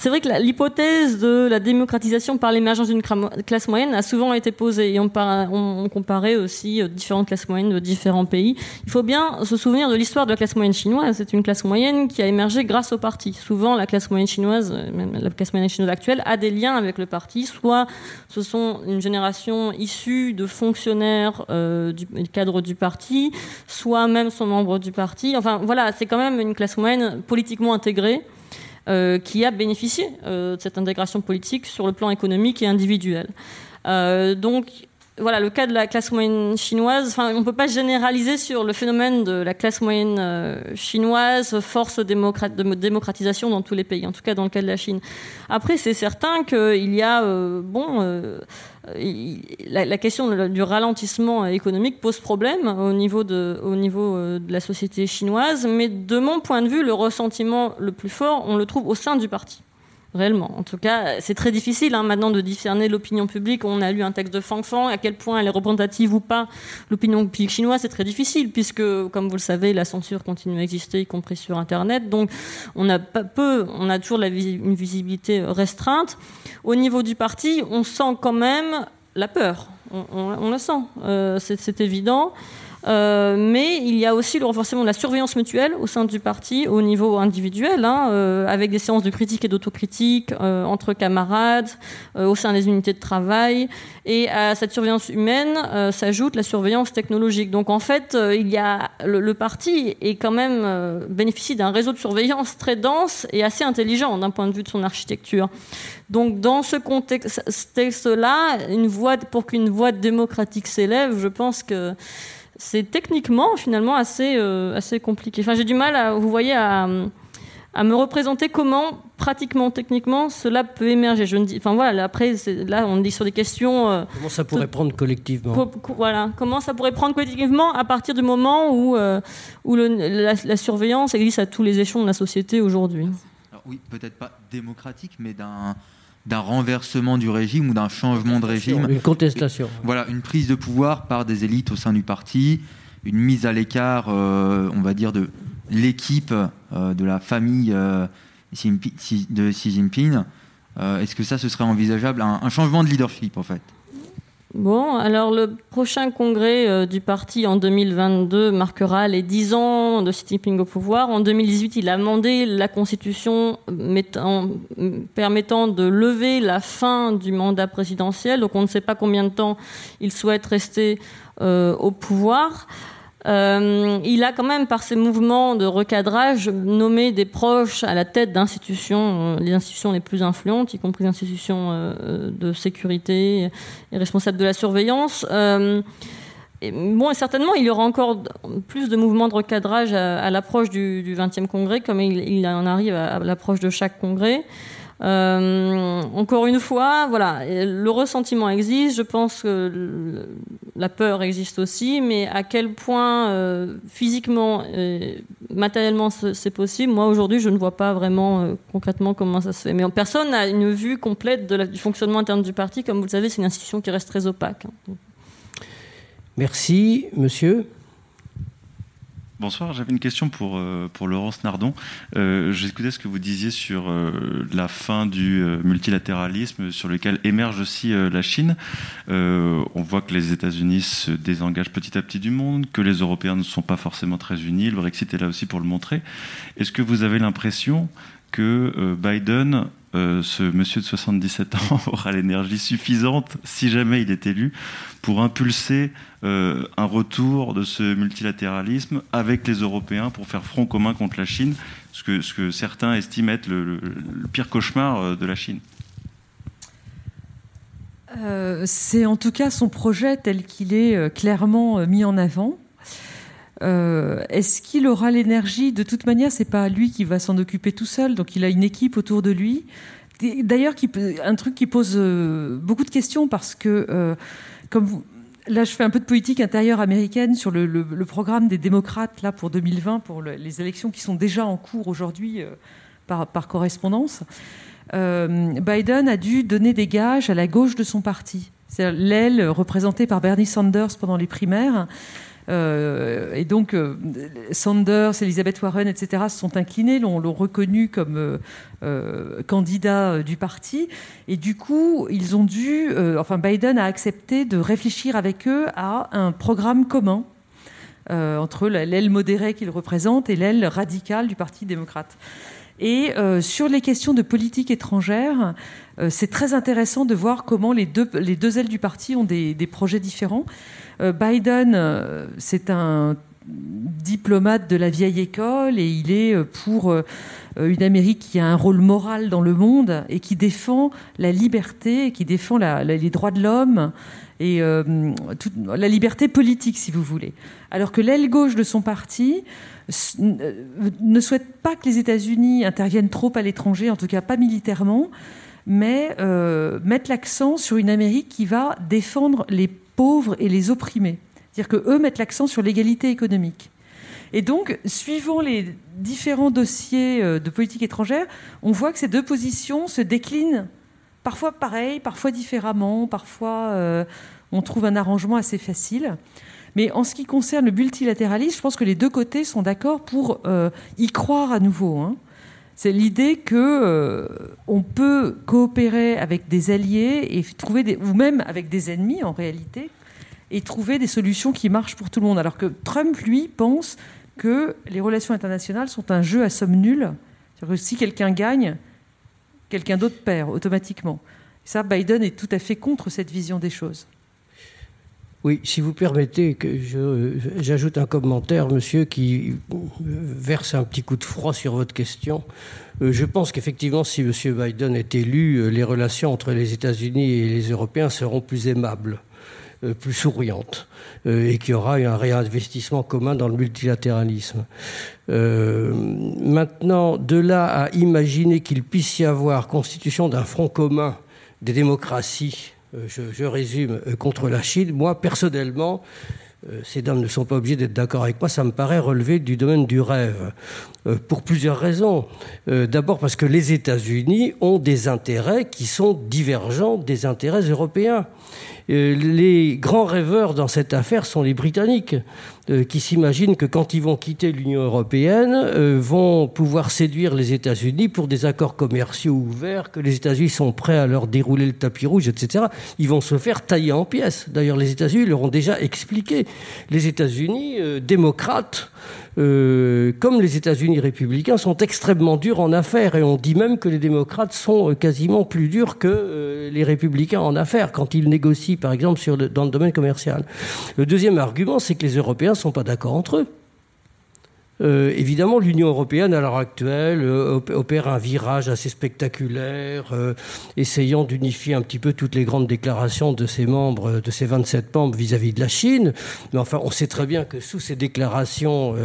c'est vrai que l'hypothèse de la démocratisation par l'émergence d'une classe moyenne a souvent été posée et on, on, comparait aussi euh, différentes classes moyennes de différents pays. Il faut bien se souvenir de l'histoire de la classe moyenne chinoise. C'est une classe moyenne qui a émergé grâce au parti. Souvent, la classe moyenne chinoise, euh, même la classe moyenne chinoise actuelle, a des liens avec le parti. Soit ce sont une génération issue de fonctionnaires euh, du cadre du parti, soit même sont membres du parti. Enfin, voilà, c'est quand même une classe moyenne politiquement intégrée. Euh, qui a bénéficié euh, de cette intégration politique sur le plan économique et individuel. Donc, voilà, le cas de la classe moyenne chinoise, on ne peut pas généraliser sur le phénomène de la classe moyenne chinoise, force de démocratisation dans tous les pays, en tout cas dans le cas de la Chine. Après, c'est certain qu'il y a, bon, euh, la, question du ralentissement économique pose problème au niveau, de, au niveau euh, de la société chinoise, mais de mon point de vue, le ressentiment le plus fort, on le trouve au sein du parti. Réellement. En tout cas, c'est très difficile hein, maintenant de discerner l'opinion publique. On a lu un texte de Fang Fang, à quel point elle est représentative ou pas. L'opinion publique chinoise, c'est très difficile, puisque, comme vous le savez, la censure continue à exister, y compris sur Internet. Donc, on a peu, on a toujours la une visibilité restreinte. Au niveau du parti, on sent quand même la peur. On, le sent, euh, c'est évident. Euh, mais il y a aussi le renforcement de la surveillance mutuelle au sein du parti au niveau individuel, hein, euh, avec des séances de critique et d'autocritique euh, entre camarades, au sein des unités de travail. Et à cette surveillance humaine s'ajoute la surveillance technologique. Donc en fait, il y a le, parti est quand même bénéficie d'un réseau de surveillance très dense et assez intelligent d'un point de vue de son architecture. Donc dans ce contexte-là, une voix pour qu'une voix démocratique s'élève, je pense que c'est techniquement finalement assez, euh, assez compliqué. Enfin, j'ai du mal, à, vous voyez, à, à, me représenter comment pratiquement, techniquement, cela peut émerger. Je ne dis, enfin voilà, après, là, on dit sur des questions. Euh, comment ça pourrait prendre collectivement Voilà, comment ça pourrait prendre collectivement à partir du moment où, euh, où le, la, surveillance existe à tous les échelons de la société aujourd'hui? Oui, peut-être pas démocratique, mais d'un d'un renversement du régime ou d'un changement de régime. Une contestation. Voilà, une prise de pouvoir par des élites au sein du parti, une mise à l'écart, euh, on va dire, de l'équipe, euh, de la famille euh, de Xi Jinping. Est-ce que ça, ce serait envisageable un changement de leadership, en fait? Bon, alors le prochain congrès euh, du parti en 2022 marquera les 10 ans de Xi Jinping au pouvoir. En 2018, il a amendé la constitution permettant de lever la fin du mandat présidentiel. Donc on ne sait pas combien de temps il souhaite rester euh, au pouvoir. Euh, il a quand même, par ses mouvements de recadrage, nommé des proches à la tête d'institutions, euh, les institutions les plus influentes, y compris les institutions euh, de sécurité et responsables de la surveillance. Bon, et certainement, il y aura encore plus de mouvements de recadrage à, l'approche du, du, 20e congrès, comme il en arrive à l'approche de chaque congrès. Euh, encore une fois, voilà, le ressentiment existe. Je pense que la peur existe aussi, mais à quel point euh, physiquement, et matériellement, c'est possible. Moi, aujourd'hui, je ne vois pas vraiment euh, concrètement comment ça se fait. Mais personne n'a une vue complète du fonctionnement interne du parti. Comme vous le savez, c'est une institution qui reste très opaque. Hein. Merci, monsieur. Bonsoir, j'avais une question pour, euh, pour Laurence Nardon. Euh, J'écoutais ce que vous disiez sur euh, la fin du multilatéralisme sur lequel émerge aussi la Chine. on voit que les États-Unis se désengagent petit à petit du monde, que les Européens ne sont pas forcément très unis. Le Brexit est là aussi pour le montrer. Est-ce que vous avez l'impression que Biden euh, ce monsieur de 77 ans aura l'énergie suffisante, si jamais il est élu, pour impulser euh, un retour de ce multilatéralisme avec les Européens pour faire front commun contre la Chine, ce que, ce que certains estiment être le, pire cauchemar euh, de la Chine. C'est en tout cas son projet tel qu'il est clairement mis en avant. Est-ce qu'il aura l'énergie? De toute manière, c'est pas lui qui va s'en occuper tout seul. Donc, il a une équipe autour de lui. D'ailleurs, un truc qui pose euh, beaucoup de questions parce que, euh, comme là, je fais un peu de politique intérieure américaine sur le, programme des démocrates là pour 2020 pour les élections qui sont déjà en cours aujourd'hui euh, par, par, correspondance. Biden a dû donner des gages à la gauche de son parti. C'est l'aile représentée par Bernie Sanders pendant les primaires euh, et donc, euh, Sanders, Elizabeth Warren, etc., se sont inclinés, l'ont reconnu comme euh, candidat du parti. Et du coup, ils ont dû, enfin, Biden a accepté de réfléchir avec eux à un programme commun entre l'aile modérée qu'il représente et l'aile radicale du Parti démocrate. Et sur les questions de politique étrangère, c'est très intéressant de voir comment les deux, les deux ailes du parti ont des, projets différents. Euh, Biden, euh, c'est un diplomate de la vieille école et il est euh, pour une Amérique qui a un rôle moral dans le monde et qui défend la liberté, qui défend les droits de l'homme et la liberté politique, si vous voulez. Alors que l'aile gauche de son parti ne souhaite pas que les États-Unis interviennent trop à l'étranger, en tout cas pas militairement, mais mettre l'accent sur une Amérique qui va défendre les pauvres et les opprimés. C'est-à-dire qu'eux mettent l'accent sur l'égalité économique. Et donc, suivant les différents dossiers de politique étrangère, on voit que ces deux positions se déclinent parfois pareil, parfois différemment, parfois on trouve un arrangement assez facile. Mais en ce qui concerne le multilatéralisme, je pense que les deux côtés sont d'accord pour y croire à nouveau. Hein. C'est l'idée que euh, peut coopérer avec des alliés et trouver ou même avec des ennemis en réalité et trouver des solutions qui marchent pour tout le monde. Alors que Trump, lui, pense que les relations internationales sont un jeu à somme nulle. Que si quelqu'un gagne, quelqu'un d'autre perd automatiquement. ça, Biden est tout à fait contre cette vision des choses. Oui, si vous permettez que j'ajoute un commentaire, monsieur, qui verse un petit coup de froid sur votre question. Euh, je pense qu'effectivement, si monsieur Biden est élu, euh, les relations entre les États-Unis et les Européens seront plus aimables, euh, plus souriantes, et qu'il y aura un réinvestissement commun dans le multilatéralisme. maintenant, de là à imaginer qu'il puisse y avoir constitution d'un front commun des démocraties euh, je, résume, euh, contre la Chine, moi, personnellement, euh, ces dames ne sont pas obligées d'être d'accord avec moi, ça me paraît relever du domaine du rêve, pour plusieurs raisons. D'abord parce que les États-Unis ont des intérêts qui sont divergents des intérêts européens. Les grands rêveurs dans cette affaire sont les Britanniques. Euh, qui s'imaginent que quand ils vont quitter l'Union européenne, euh, vont pouvoir séduire les États-Unis pour des accords commerciaux ouverts, que les États-Unis sont prêts à leur dérouler le tapis rouge, etc. Ils vont se faire tailler en pièces. D'ailleurs, les États-Unis leur ont déjà expliqué. Les États-Unis, euh, comme les États-Unis républicains, sont extrêmement durs en affaires. Et on dit même que les démocrates sont quasiment plus durs que les républicains en affaires quand ils négocient, par exemple, dans le domaine commercial. Le deuxième argument, c'est que les Européens ne sont pas d'accord entre eux. Euh, évidemment, l'Union européenne, à l'heure actuelle, euh, opère un virage assez spectaculaire, euh, essayant d'unifier un petit peu toutes les grandes déclarations de ses membres, de ses 27 membres vis-à-vis de la Chine. Mais enfin, on sait très bien que sous ces déclarations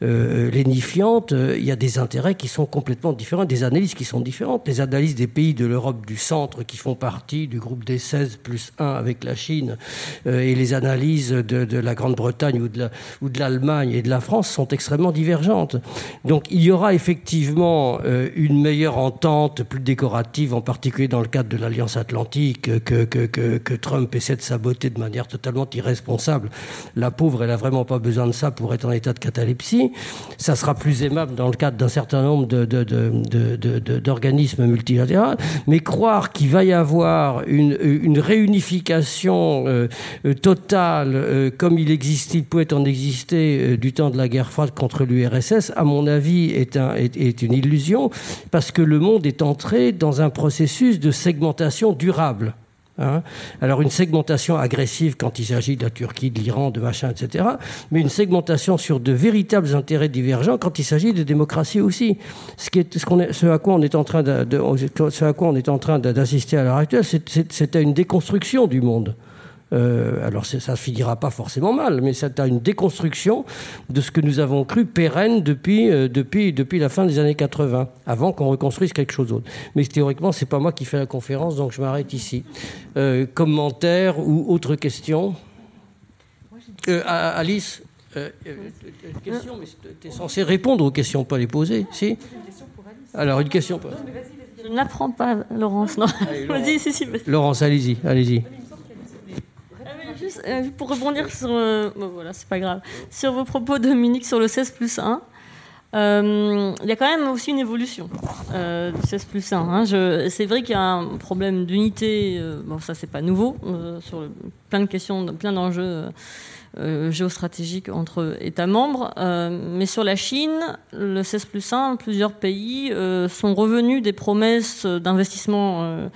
lénifiantes, il y a des intérêts qui sont complètement différents, des analyses qui sont différentes. Les analyses des pays de l'Europe du centre qui font partie du groupe des 16 plus 1 avec la Chine et les analyses de, de la Grande-Bretagne ou de l'Allemagne et de la France sont extrêmement divergentes. Donc il y aura effectivement euh, une meilleure entente, plus décorative, en particulier dans le cadre de l'Alliance Atlantique, que, Trump essaie de saboter de manière totalement irresponsable. La pauvre, elle a vraiment pas besoin de ça pour être en état de catalepsie. Ça sera plus aimable dans le cadre d'un certain nombre d'organismes multilatéraux. Mais croire qu'il va y avoir une, une réunification euh, totale, euh, comme il existait, il pouvait en exister du temps de la guerre froide contre l'URSS, à mon avis, est, une illusion, parce que le monde est entré dans un processus de segmentation durable. Hein. Alors une segmentation agressive quand il s'agit de la Turquie, de l'Iran, de machin, etc. Mais une segmentation sur de véritables intérêts divergents quand il s'agit de démocratie aussi. Ce, à quoi on est en train d'assister à l'heure actuelle, à une déconstruction du monde. Euh, alors ça ne finira pas forcément mal, mais c'est une déconstruction de ce que nous avons cru pérenne depuis, euh, depuis, depuis la fin des années 80, avant qu'on reconstruise quelque chose d'autre. Mais théoriquement, c'est pas moi qui fais la conférence, donc je m'arrête ici. Euh, commentaires ou autres questions? Alice question, mais tu es censé répondre aux questions, pas les poser, si? Alors, une question. Je n'apprends pas, Laurence. Non. Vas-y, si, si. Laurence, allez-y, allez-y. Euh, pour rebondir sur. Euh, voilà, c'est pas grave. Sur vos propos, Dominique, sur le 16 plus 1. Euh, il y a quand même aussi une évolution du 16 plus 1. Hein. c'est vrai qu'il y a un problème d'unité, bon ça c'est pas nouveau, sur plein de questions, plein d'enjeux euh, géostratégique entre États membres. Euh, mais sur la Chine, le 16 plus 1, plusieurs pays euh, sont revenus des promesses d'investissement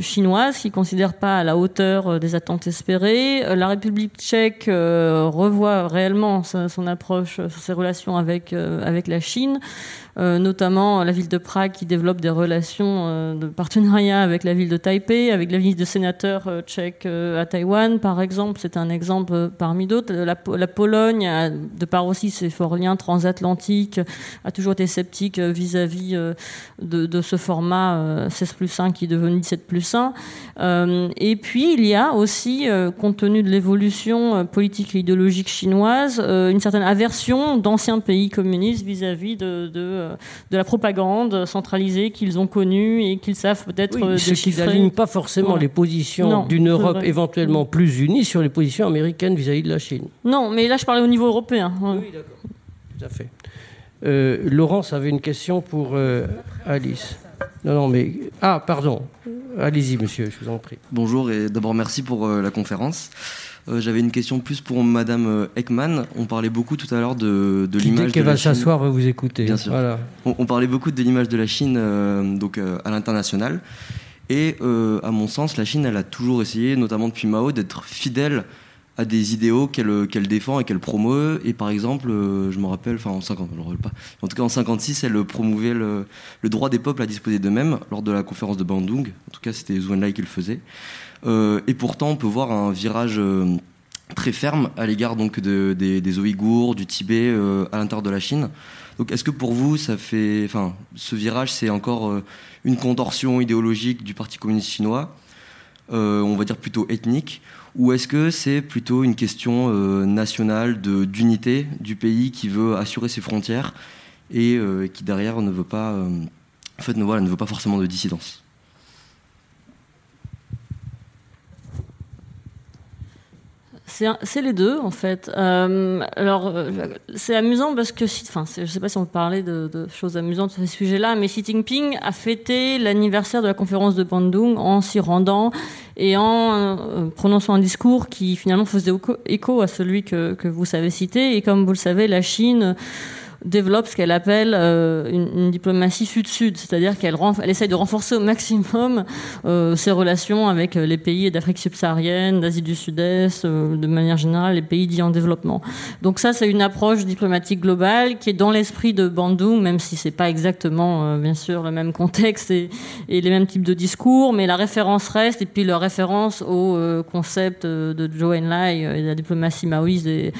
chinoises qui ne considèrent pas à la hauteur des attentes espérées. La République tchèque revoit réellement son approche, ses relations avec avec la Chine. Euh, notamment la ville de Prague qui développe des relations euh, de partenariat avec la ville de Taipei, avec la ville de sénateurs euh, tchèques à Taïwan, par exemple. C'est un exemple parmi d'autres. La, Pologne, de par aussi ses forts liens transatlantiques, a toujours été sceptique vis-à-vis de, ce format 16 plus 1 qui est devenu 17 plus 1. et puis, il y a aussi, compte tenu de l'évolution politique et idéologique chinoise, une certaine aversion d'anciens pays communistes vis-à-vis de euh, de la propagande centralisée qu'ils ont connue et qu'ils savent peut-être oui, Ce qui n'aligne pas forcément les positions d'une Europe éventuellement plus unie sur les positions américaines vis-à-vis de la Chine. Non, mais là je parlais au niveau européen. Oui, d'accord. Tout à fait. Euh, Laurence avait une question pour euh, Alice. Non, non, mais. Ah, pardon. Allez-y, monsieur, je vous en prie. Bonjour et d'abord merci pour la conférence. Euh, j'avais une question plus pour Madame euh, Ekman. On parlait beaucoup tout à l'heure de, de l'image. Dès qu'elle va s'asseoir, va vous écouter. Bien sûr. Voilà. On, parlait beaucoup de l'image de la Chine euh, donc à l'international. Et à mon sens, la Chine, elle a toujours essayé, notamment depuis Mao, d'être fidèle à des idéaux qu'elle défend et qu'elle promeut. Et par exemple, je me rappelle, enfin en 50, pas. En tout cas, en 56, elle promouvait le, droit des peuples à disposer d'eux-mêmes lors de la conférence de Bandung. En tout cas, c'était Zhou Enlai qui le faisait. Euh, et pourtant, on peut voir un virage euh, très ferme à l'égard donc des, des, Ouïghours, du Tibet euh, à l'intérieur de la Chine. Donc, est-ce que pour vous, ça fait, enfin, ce virage, c'est encore une contorsion idéologique du Parti communiste chinois, on va dire plutôt ethnique, ou est-ce que c'est plutôt une question nationale d'unité du pays qui veut assurer ses frontières et qui derrière ne veut pas, en fait, voilà, ne veut pas forcément de dissidence? C'est les deux, en fait. Euh, alors, euh, c'est amusant parce que, enfin, je sais pas si on peut parler de, choses amusantes sur ces sujets-là, mais Xi Jinping a fêté l'anniversaire de la conférence de Bandung en s'y rendant et en euh, prononçant un discours qui finalement faisait écho à celui que, que vous savez citer. Et comme vous le savez, la Chine développe ce qu'elle appelle euh, une, diplomatie sud-sud, c'est-à-dire qu'elle elle essaye de renforcer au maximum euh, ses relations avec euh, les pays d'Afrique subsaharienne, d'Asie du Sud-Est, de manière générale les pays dits en développement. Donc ça, c'est une approche diplomatique globale qui est dans l'esprit de Bandung, même si c'est pas exactement, bien sûr, le même contexte et, les mêmes types de discours, mais la référence reste, et puis la référence au concept de Zhou Enlai et de la diplomatie maoïste des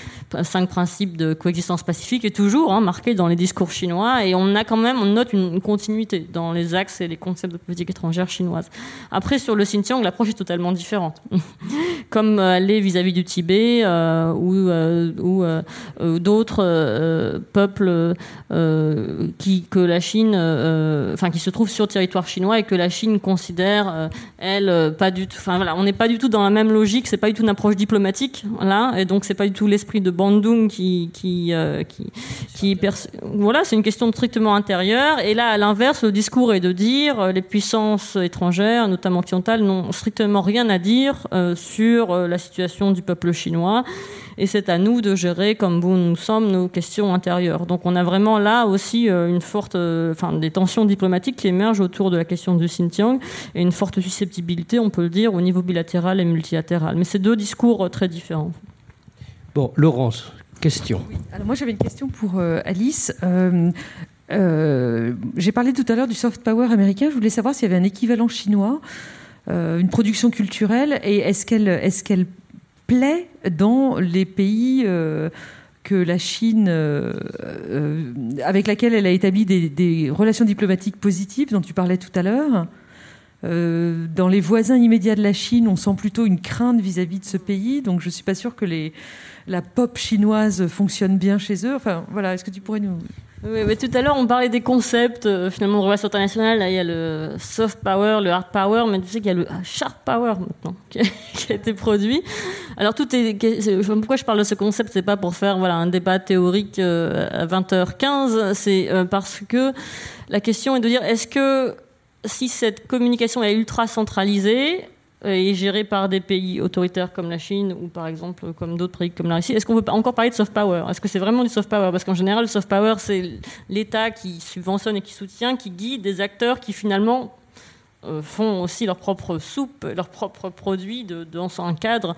cinq principes de coexistence pacifique est toujours hein, dans les discours chinois et on a quand même, on note une, continuité dans les axes et les concepts de politique étrangère chinoise. Après, sur le Xinjiang, l'approche est totalement différente. Comme aller vis-à-vis du Tibet euh, ou, euh, ou d'autres peuples qui, que la Chine, enfin, qui se trouvent sur le territoire chinois et que la Chine considère, elle, pas du tout, enfin voilà, on n'est pas du tout dans la même logique, c'est pas du tout une approche diplomatique, là, et donc c'est pas du tout l'esprit de Bandung qui, qui, qui, qui voilà, c'est une question strictement intérieure. Et là, à l'inverse, le discours est de dire euh, les puissances étrangères, notamment occidentales, n'ont strictement rien à dire euh, sur euh, la situation du peuple chinois. Et c'est à nous de gérer, comme nous sommes, nos questions intérieures. Donc on a vraiment là aussi une forte, des tensions diplomatiques qui émergent autour de la question du Xinjiang et une forte susceptibilité, on peut le dire, au niveau bilatéral et multilatéral. Mais c'est deux discours très différents. Bon, Laurence, question. Alors moi j'avais une question pour euh, Alice. Euh, euh, j'ai parlé tout à l'heure du soft power américain. Je voulais savoir s'il y avait un équivalent chinois, une production culturelle, et est-ce qu'elle est plaît dans les pays que la Chine, avec laquelle elle a établi des, relations diplomatiques positives, dont tu parlais tout à l'heure? Dans les voisins immédiats de la Chine, on sent plutôt une crainte vis-à-vis -vis de ce pays. Donc je ne suis pas sûre que la pop chinoise fonctionne bien chez eux. Enfin, voilà, est-ce que tu pourrais nous... Oui, mais tout à l'heure, on parlait des concepts, euh, finalement, de relations internationales. Là, il y a le soft power, le hard power, mais tu sais qu'il y a le sharp power maintenant qui a, été produit. Alors, tout est. Pourquoi je parle de ce concept? C'est pas pour faire voilà, un débat théorique euh, à 20h15, c'est euh, parce que la question est de dire est-ce que si cette communication est ultra centralisée, euh, géré par des pays autoritaires comme la Chine ou par exemple comme d'autres pays comme la Russie. Est-ce qu'on peut encore parler de soft power? Est-ce que c'est vraiment du soft power? Parce qu'en général, le soft power, c'est l'État qui subventionne et qui soutient, qui guide des acteurs qui finalement font aussi leur propre soupe, leurs propres produits de, dans un cadre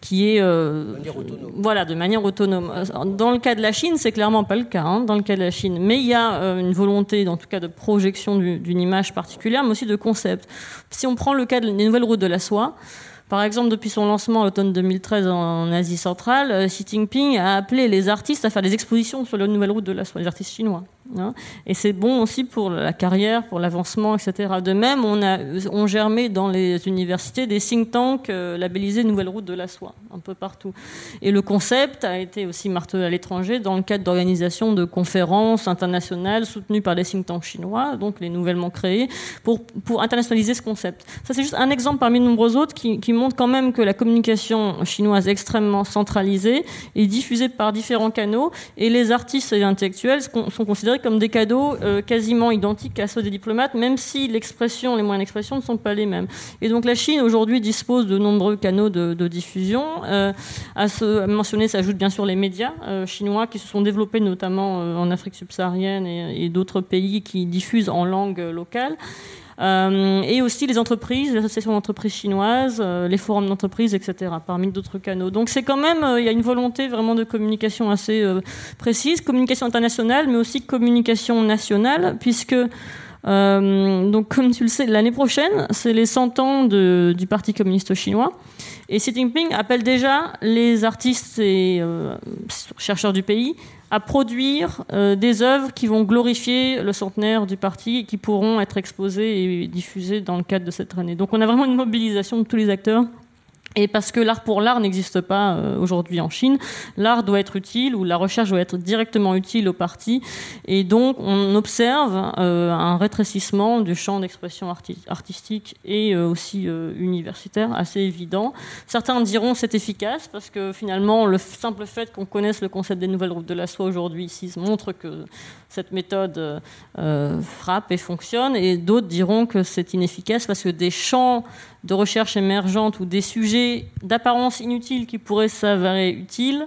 qui est de manière autonome. voilà de manière autonome. Dans le cas de la Chine, c'est clairement pas le cas. Hein, dans le cas de la Chine, mais il y a une volonté, en tout cas, de projection d'une image particulière, mais aussi de concept. Si on prend le cas des nouvelles routes de la soie. Par exemple, depuis son lancement à l'automne 2013 en Asie centrale, Xi Jinping a appelé les artistes à faire des expositions sur la nouvelle route de la soie, les artistes chinois. Hein. et c'est bon aussi pour la carrière, pour l'avancement, etc. De même, on a on germé dans les universités des think tanks euh, labellisés Nouvelle Route de la Soie, un peu partout. Et le concept a été aussi martelé à l'étranger dans le cadre d'organisation de conférences internationales soutenues par des think tanks chinois, donc les nouvellement créés, pour, pour internationaliser ce concept. Ça, c'est juste un exemple parmi de nombreux autres qui, qui montre quand même que la communication chinoise est extrêmement centralisée et diffusée par différents canaux, et les artistes et les intellectuels sont considérés comme des cadeaux euh, quasiment identiques à ceux des diplomates, même si l'expression, les moyens d'expression ne sont pas les mêmes. Et donc la Chine aujourd'hui dispose de nombreux canaux de, diffusion. Euh, à ce mentionner s'ajoutent bien sûr les médias euh, chinois qui se sont développés notamment en Afrique subsaharienne et d'autres pays qui diffusent en langue locale. Euh, et aussi les entreprises, les associations d'entreprises chinoises, euh, les forums d'entreprises, etc., parmi d'autres canaux. Donc c'est quand même, euh, il y a une volonté vraiment de communication assez précise, communication internationale, mais aussi communication nationale, puisque donc, comme tu le sais, l'année prochaine, c'est les 100 ans du Parti communiste chinois. Et Xi Jinping appelle déjà les artistes et chercheurs du pays à produire euh, des œuvres qui vont glorifier le centenaire du parti et qui pourront être exposées et diffusées dans le cadre de cette année. Donc on a vraiment une mobilisation de tous les acteurs et parce que l'art pour l'art n'existe pas euh, aujourd'hui en Chine, l'art doit être utile ou la recherche doit être directement utile au parti. Et donc, on observe euh, un rétrécissement du champ d'expression artistique et euh, aussi universitaire assez évident. Certains diront c'est efficace parce que finalement, le simple fait qu'on connaisse le concept des nouvelles routes de la soie aujourd'hui ici montre que cette méthode frappe et fonctionne. Et d'autres diront que c'est inefficace parce que des champs de recherche émergente ou des sujets d'apparence inutile qui pourraient s'avérer utiles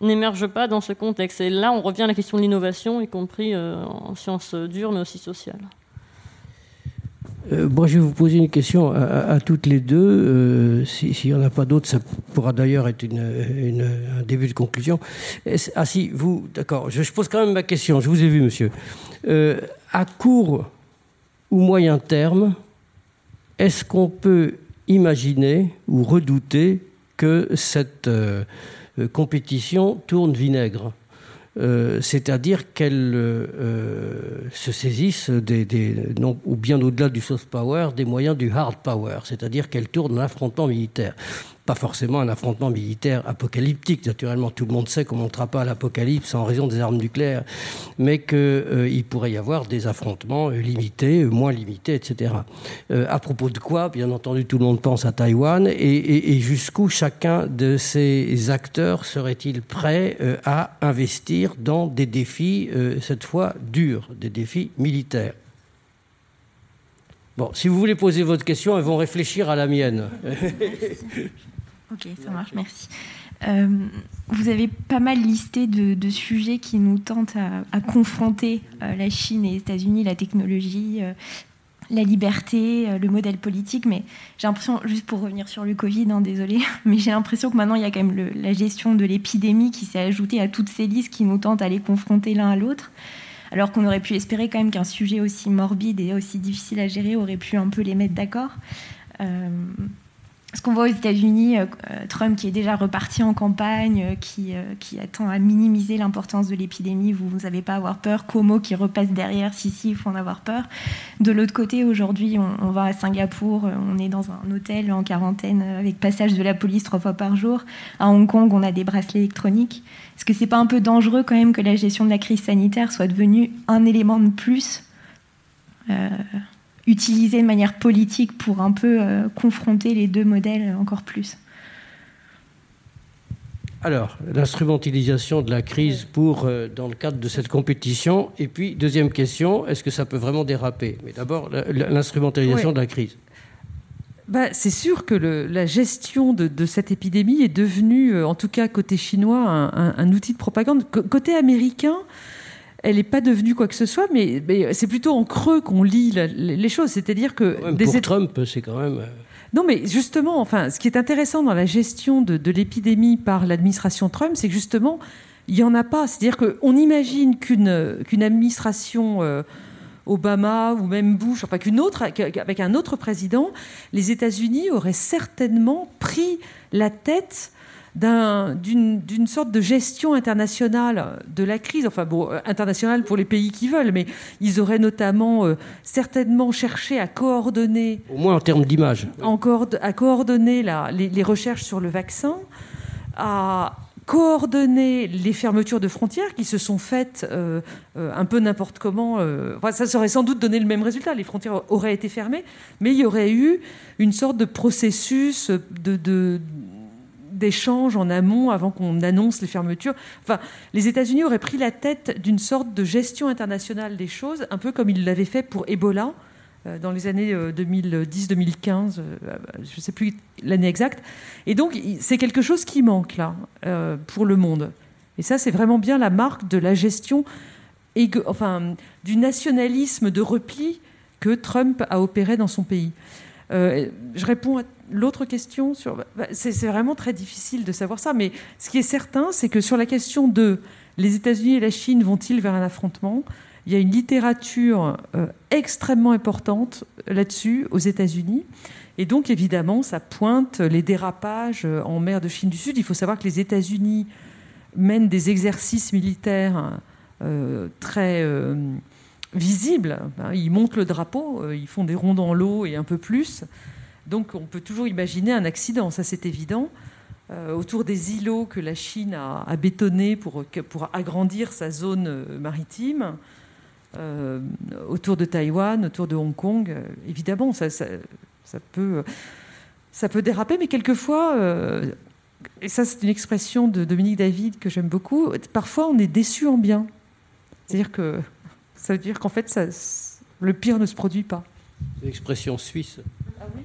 n'émergent pas dans ce contexte. Et là, on revient à la question de l'innovation, y compris euh, en sciences dures, mais aussi sociales. Euh, moi, je vais vous poser une question à, toutes les deux. Euh, s'il n'y en a pas d'autres, ça pourra d'ailleurs être un début de conclusion. Ah si, vous, d'accord, je, je, pose quand même ma question. Je vous ai vu, monsieur. à court ou moyen terme, est-ce qu'on peut imaginer ou redouter que cette euh, compétition tourne vinaigre? Euh, c'est-à-dire qu'elle euh, se saisisse des, bien au-delà du soft power, des moyens du hard power, c'est-à-dire qu'elle tourne l'affrontement militaire pas forcément un affrontement militaire apocalyptique. Naturellement, tout le monde sait qu'on ne montera pas à l'apocalypse en raison des armes nucléaires, mais qu'il euh, pourrait y avoir des affrontements euh, limités, euh, moins limités, etc. à propos de quoi, bien entendu, tout le monde pense à Taïwan, et, jusqu'où chacun de ces acteurs serait-il prêt à investir dans des défis, cette fois durs, des défis militaires? Bon, si vous voulez poser votre question, elles vont réfléchir à la mienne. Ok, ça marche, merci. Euh, vous avez pas mal listé de, sujets qui nous tentent à, confronter euh, la Chine et les États-Unis, la technologie, euh, la liberté, le modèle politique, mais j'ai l'impression, juste pour revenir sur le Covid, hein, désolé, mais j'ai l'impression que maintenant il y a quand même la gestion de l'épidémie qui s'est ajoutée à toutes ces listes qui nous tentent à les confronter l'un à l'autre alors qu'on aurait pu espérer quand même qu'un sujet aussi morbide et aussi difficile à gérer aurait pu un peu les mettre d'accord. Ce qu'on voit aux États-Unis, euh, euh, Trump qui est déjà reparti en campagne, euh, qui, attend à minimiser l'importance de l'épidémie, vous n'avez pas avoir peur. Como qui repasse derrière, si, si, il faut en avoir peur. De l'autre côté, aujourd'hui, on, va à Singapour, on est dans un hôtel en quarantaine avec passage de la police trois fois par jour. À Hong Kong, on a des bracelets électroniques. Est-ce que c'est pas un peu dangereux quand même que la gestion de la crise sanitaire soit devenue un élément de plus utilisé de manière politique pour un peu euh, confronter les deux modèles encore plus alors, l'instrumentalisation de la crise pour, euh, dans le cadre de cette compétition. Et puis, deuxième question, est-ce que ça peut vraiment déraper? Mais d'abord, l'instrumentalisation de la crise. Bah, c'est sûr que la gestion de, cette épidémie est devenue, euh, en tout cas côté chinois, un, un outil de propagande. Côté américain, elle n'est pas devenue quoi que ce soit, mais, c'est plutôt en creux qu'on lit les choses. C'est-à-dire que pour Trump, c'est quand même. Euh, non, mais justement, enfin, ce qui est intéressant dans la gestion de, l'épidémie par l'administration Trump, c'est que justement, il n'y en a pas. C'est-à-dire qu'on imagine qu'une qu'une administration euh, Obama ou même Bush, enfin qu'une autre, avec un autre président, les États-Unis auraient certainement pris la tête d'une sorte de gestion internationale de la crise, enfin bon, euh, internationale pour les pays qui veulent, mais ils auraient notamment euh, certainement cherché à coordonner... Au moins en termes d'image. À coordonner la, les, recherches sur le vaccin, à coordonner les fermetures de frontières qui se sont faites euh, un peu n'importe comment. ça aurait sans doute donné le même résultat. Les frontières auraient été fermées, mais il y aurait eu une sorte de processus de, de d'échanges en amont avant qu'on annonce les fermetures. Enfin, les États-Unis auraient pris la tête d'une sorte de gestion internationale des choses, un peu comme ils l'avaient fait pour Ebola euh, dans les années 2010-2015, euh, euh, je ne sais plus l'année exacte. Et donc, c'est quelque chose qui manque là pour le monde. Et ça, c'est vraiment bien la marque de la gestion, enfin, du nationalisme de repli que Trump a opéré dans son pays. Je réponds à l'autre question sur. Bah, c'est vraiment très difficile de savoir ça, mais ce qui est certain, c'est que sur la question de les États-Unis et la Chine vont-ils vers un affrontement, il y a une littérature euh, extrêmement importante là-dessus aux États-Unis. Et donc, évidemment, ça pointe les dérapages euh, en mer de Chine du Sud. Il faut savoir que les États-Unis mènent des exercices militaires euh, très visibles. Ils montent le drapeau, ils font des ronds dans l'eau et un peu plus. Donc on peut toujours imaginer un accident, ça c'est évident. Euh, autour des îlots que la Chine a, bétonnés pour, agrandir sa zone euh, maritime, euh, autour de Taïwan, autour de Hong Kong, évidemment, ça, ça, peut, ça peut déraper, mais quelquefois, et ça c'est une expression de Dominique David que j'aime beaucoup, parfois on est déçu en bien. C'est-à-dire que ça veut dire qu'en fait, ça, le pire ne se produit pas. C'est l'expression suisse. Ah oui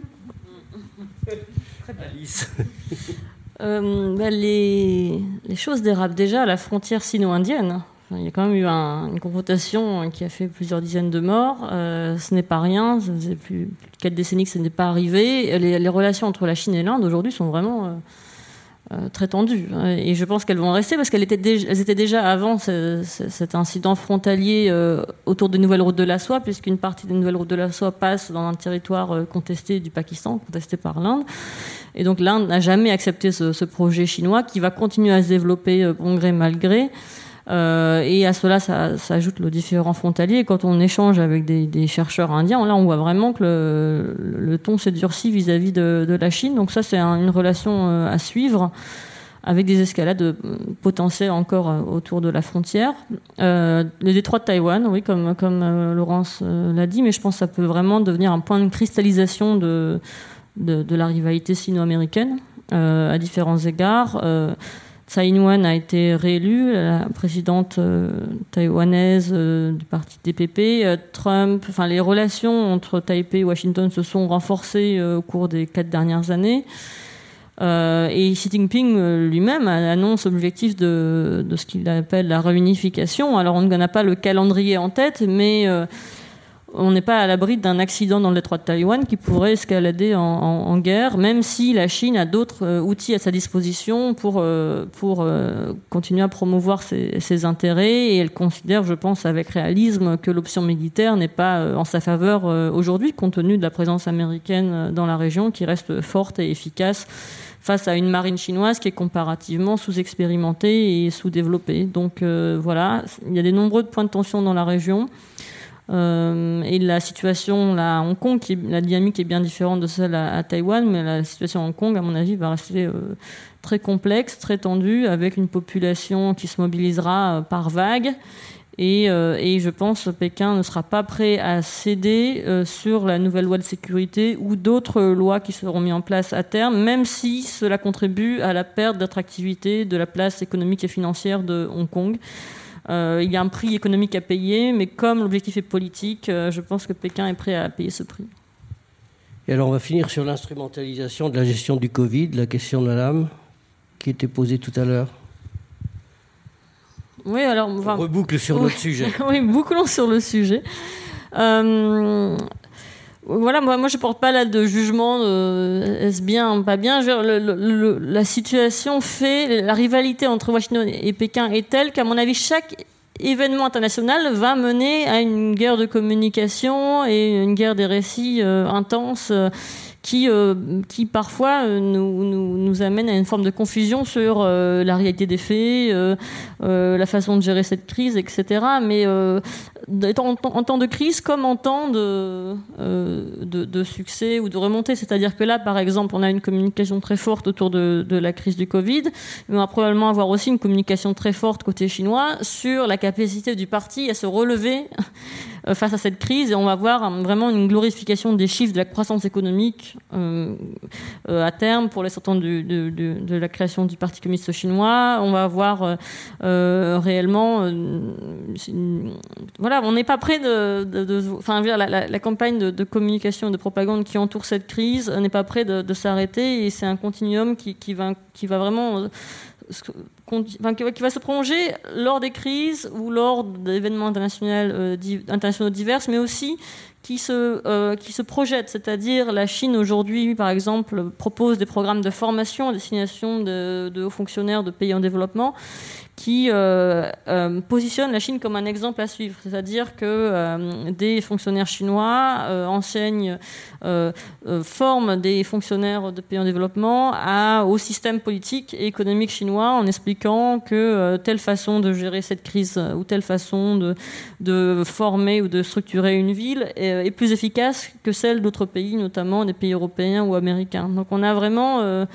Alice. Euh, bah, les, choses dérapent déjà à la frontière sino-indienne. il y a quand même eu une confrontation qui a fait plusieurs dizaines de morts. Euh, ce n'est pas rien. Ça faisait plus, de quatre décennies que ce n'est pas arrivé. Les, relations entre la Chine et l'Inde aujourd'hui sont vraiment euh, très tendues. Et je pense qu'elles vont rester parce qu'elles étaient, déjà, étaient déjà avant cet incident frontalier euh, autour des nouvelles routes de la soie, puisqu'une partie des nouvelles routes de la soie passe dans un territoire euh, contesté du Pakistan, contesté par l'Inde. Et donc l'Inde n'a jamais accepté ce, ce, projet chinois qui va continuer à se développer bon gré mal gré. Euh, et à cela s'ajoute le différent frontalier. quand on échange avec des, chercheurs indiens, là, on voit vraiment que le, ton s'est durci vis-à-vis de, la Chine. Donc ça, c'est une relation euh, à suivre avec des escalades euh, potentielles encore autour de la frontière. le détroit de Taïwan, oui, comme, Laurence l'a dit, mais je pense que ça peut vraiment devenir un point de cristallisation de la rivalité sino-américaine à différents égards. Tsai Ing-wen a été réélue, la présidente euh, taïwanaise euh, du parti DPP. Euh, Trump, enfin les relations entre Taipei et Washington se sont renforcées au cours des quatre dernières années. et Xi Jinping lui-même annonce l'objectif de, ce qu'il appelle la réunification. Alors on n'a pas le calendrier en tête, mais on n'est pas à l'abri d'un accident dans le détroit de Taïwan qui pourrait escalader en, guerre, même si la Chine a d'autres euh, outils à sa disposition pour, euh, pour euh, continuer à promouvoir ses, intérêts. Et elle considère, je pense, avec réalisme, que l'option militaire n'est pas en sa faveur aujourd'hui, compte tenu de la présence américaine dans la région qui reste forte et efficace face à une marine chinoise qui est comparativement sous-expérimentée et sous-développée. Donc voilà, il y a des nombreux points de tension dans la région. Euh, et la situation à Hong Kong, la dynamique est bien différente de celle à, Taïwan, mais la situation à Hong Kong, à mon avis, va rester euh, très complexe, très tendue, avec une population qui se mobilisera euh, par vagues. Et, et, je pense que Pékin ne sera pas prêt à céder sur la nouvelle loi de sécurité ou d'autres lois qui seront mises en place à terme, même si cela contribue à la perte d'attractivité de la place économique et financière de Hong Kong. Euh, il y a un prix économique à payer, mais comme l'objectif est politique, euh, je pense que Pékin est prêt à payer ce prix. Et alors on va finir sur l'instrumentalisation de la gestion du Covid, la question de la lame qui était posée tout à l'heure. Oui, alors on reboucle sur notre sujet. oui, bouclons sur le sujet. Euh, voilà, moi, moi je porte pas là de jugement, est-ce bien ou pas bien? la situation fait, la rivalité entre Washington et Pékin est telle qu'à mon avis, chaque événement international va mener à une guerre de communication et une guerre des récits euh, intenses qui, euh, qui parfois euh, nous, nous, amène à une forme de confusion sur euh, la réalité des faits, la façon de gérer cette crise, etc. Mais en, en, temps de crise comme en temps de, de, succès ou de remontée. C'est-à-dire que là, par exemple, on a une communication très forte autour de, de, la crise du Covid, mais on va probablement avoir aussi une communication très forte côté chinois sur la capacité du parti à se relever face à cette crise et on va voir vraiment une glorification des chiffres de la croissance économique euh, euh, à terme pour les sortants de, la création du Parti communiste chinois. On va voir réellement, voilà, on n'est pas prêt de, enfin, la, campagne de, communication et de propagande qui entoure cette crise n'est pas prêt de, s'arrêter et c'est un continuum qui va vraiment qui va se prolonger lors des crises ou lors d'événements internationaux, euh, divers, mais aussi qui se, euh, qui se projettent. C'est-à-dire, la Chine aujourd'hui, par exemple, propose des programmes de formation à destination de, de hauts fonctionnaires de pays en développement qui euh, euh, positionne la Chine comme un exemple à suivre. C'est-à-dire que euh, des fonctionnaires chinois enseignent, forment des fonctionnaires de pays en développement au système politique et économique chinois en expliquant que telle façon de gérer cette crise ou telle façon de, de former ou de structurer une ville est, est plus efficace que celle d'autres pays, notamment des pays européens ou américains. Donc on a vraiment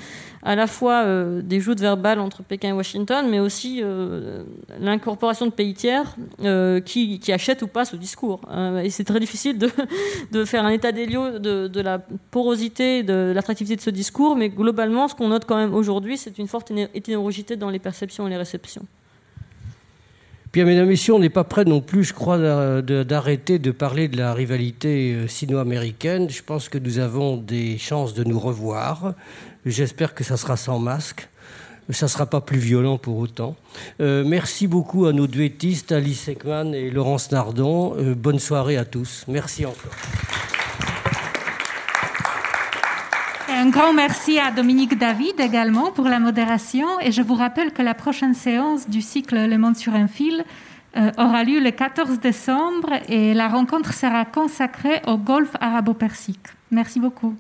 à la fois euh, des joutes verbales entre Pékin et Washington, mais aussi euh, l'incorporation de pays tiers euh, qui, achètent ou pas ce discours. et c'est très difficile de, faire un état des lieux de, la porosité, de l'attractivité de ce discours, mais globalement, ce qu'on note quand même aujourd'hui, c'est une forte hétérogénéité dans les perceptions et les réceptions. Bien, mesdames messieurs, on n'est pas prêt non plus, je crois, d'arrêter de parler de la rivalité sino-américaine. Je pense que nous avons des chances de nous revoir. J'espère que ça sera sans masque. Ça ne sera pas plus violent pour autant. Euh, merci beaucoup à nos duettistes, Alice Ekman et Laurence Nardon. Euh, bonne soirée à tous. Merci encore. Un grand merci à Dominique David également pour la modération. Et je vous rappelle que la prochaine séance du cycle Le Monde sur un fil euh, aura lieu le 14 décembre et la rencontre sera consacrée au golfe arabo-persique. Merci beaucoup.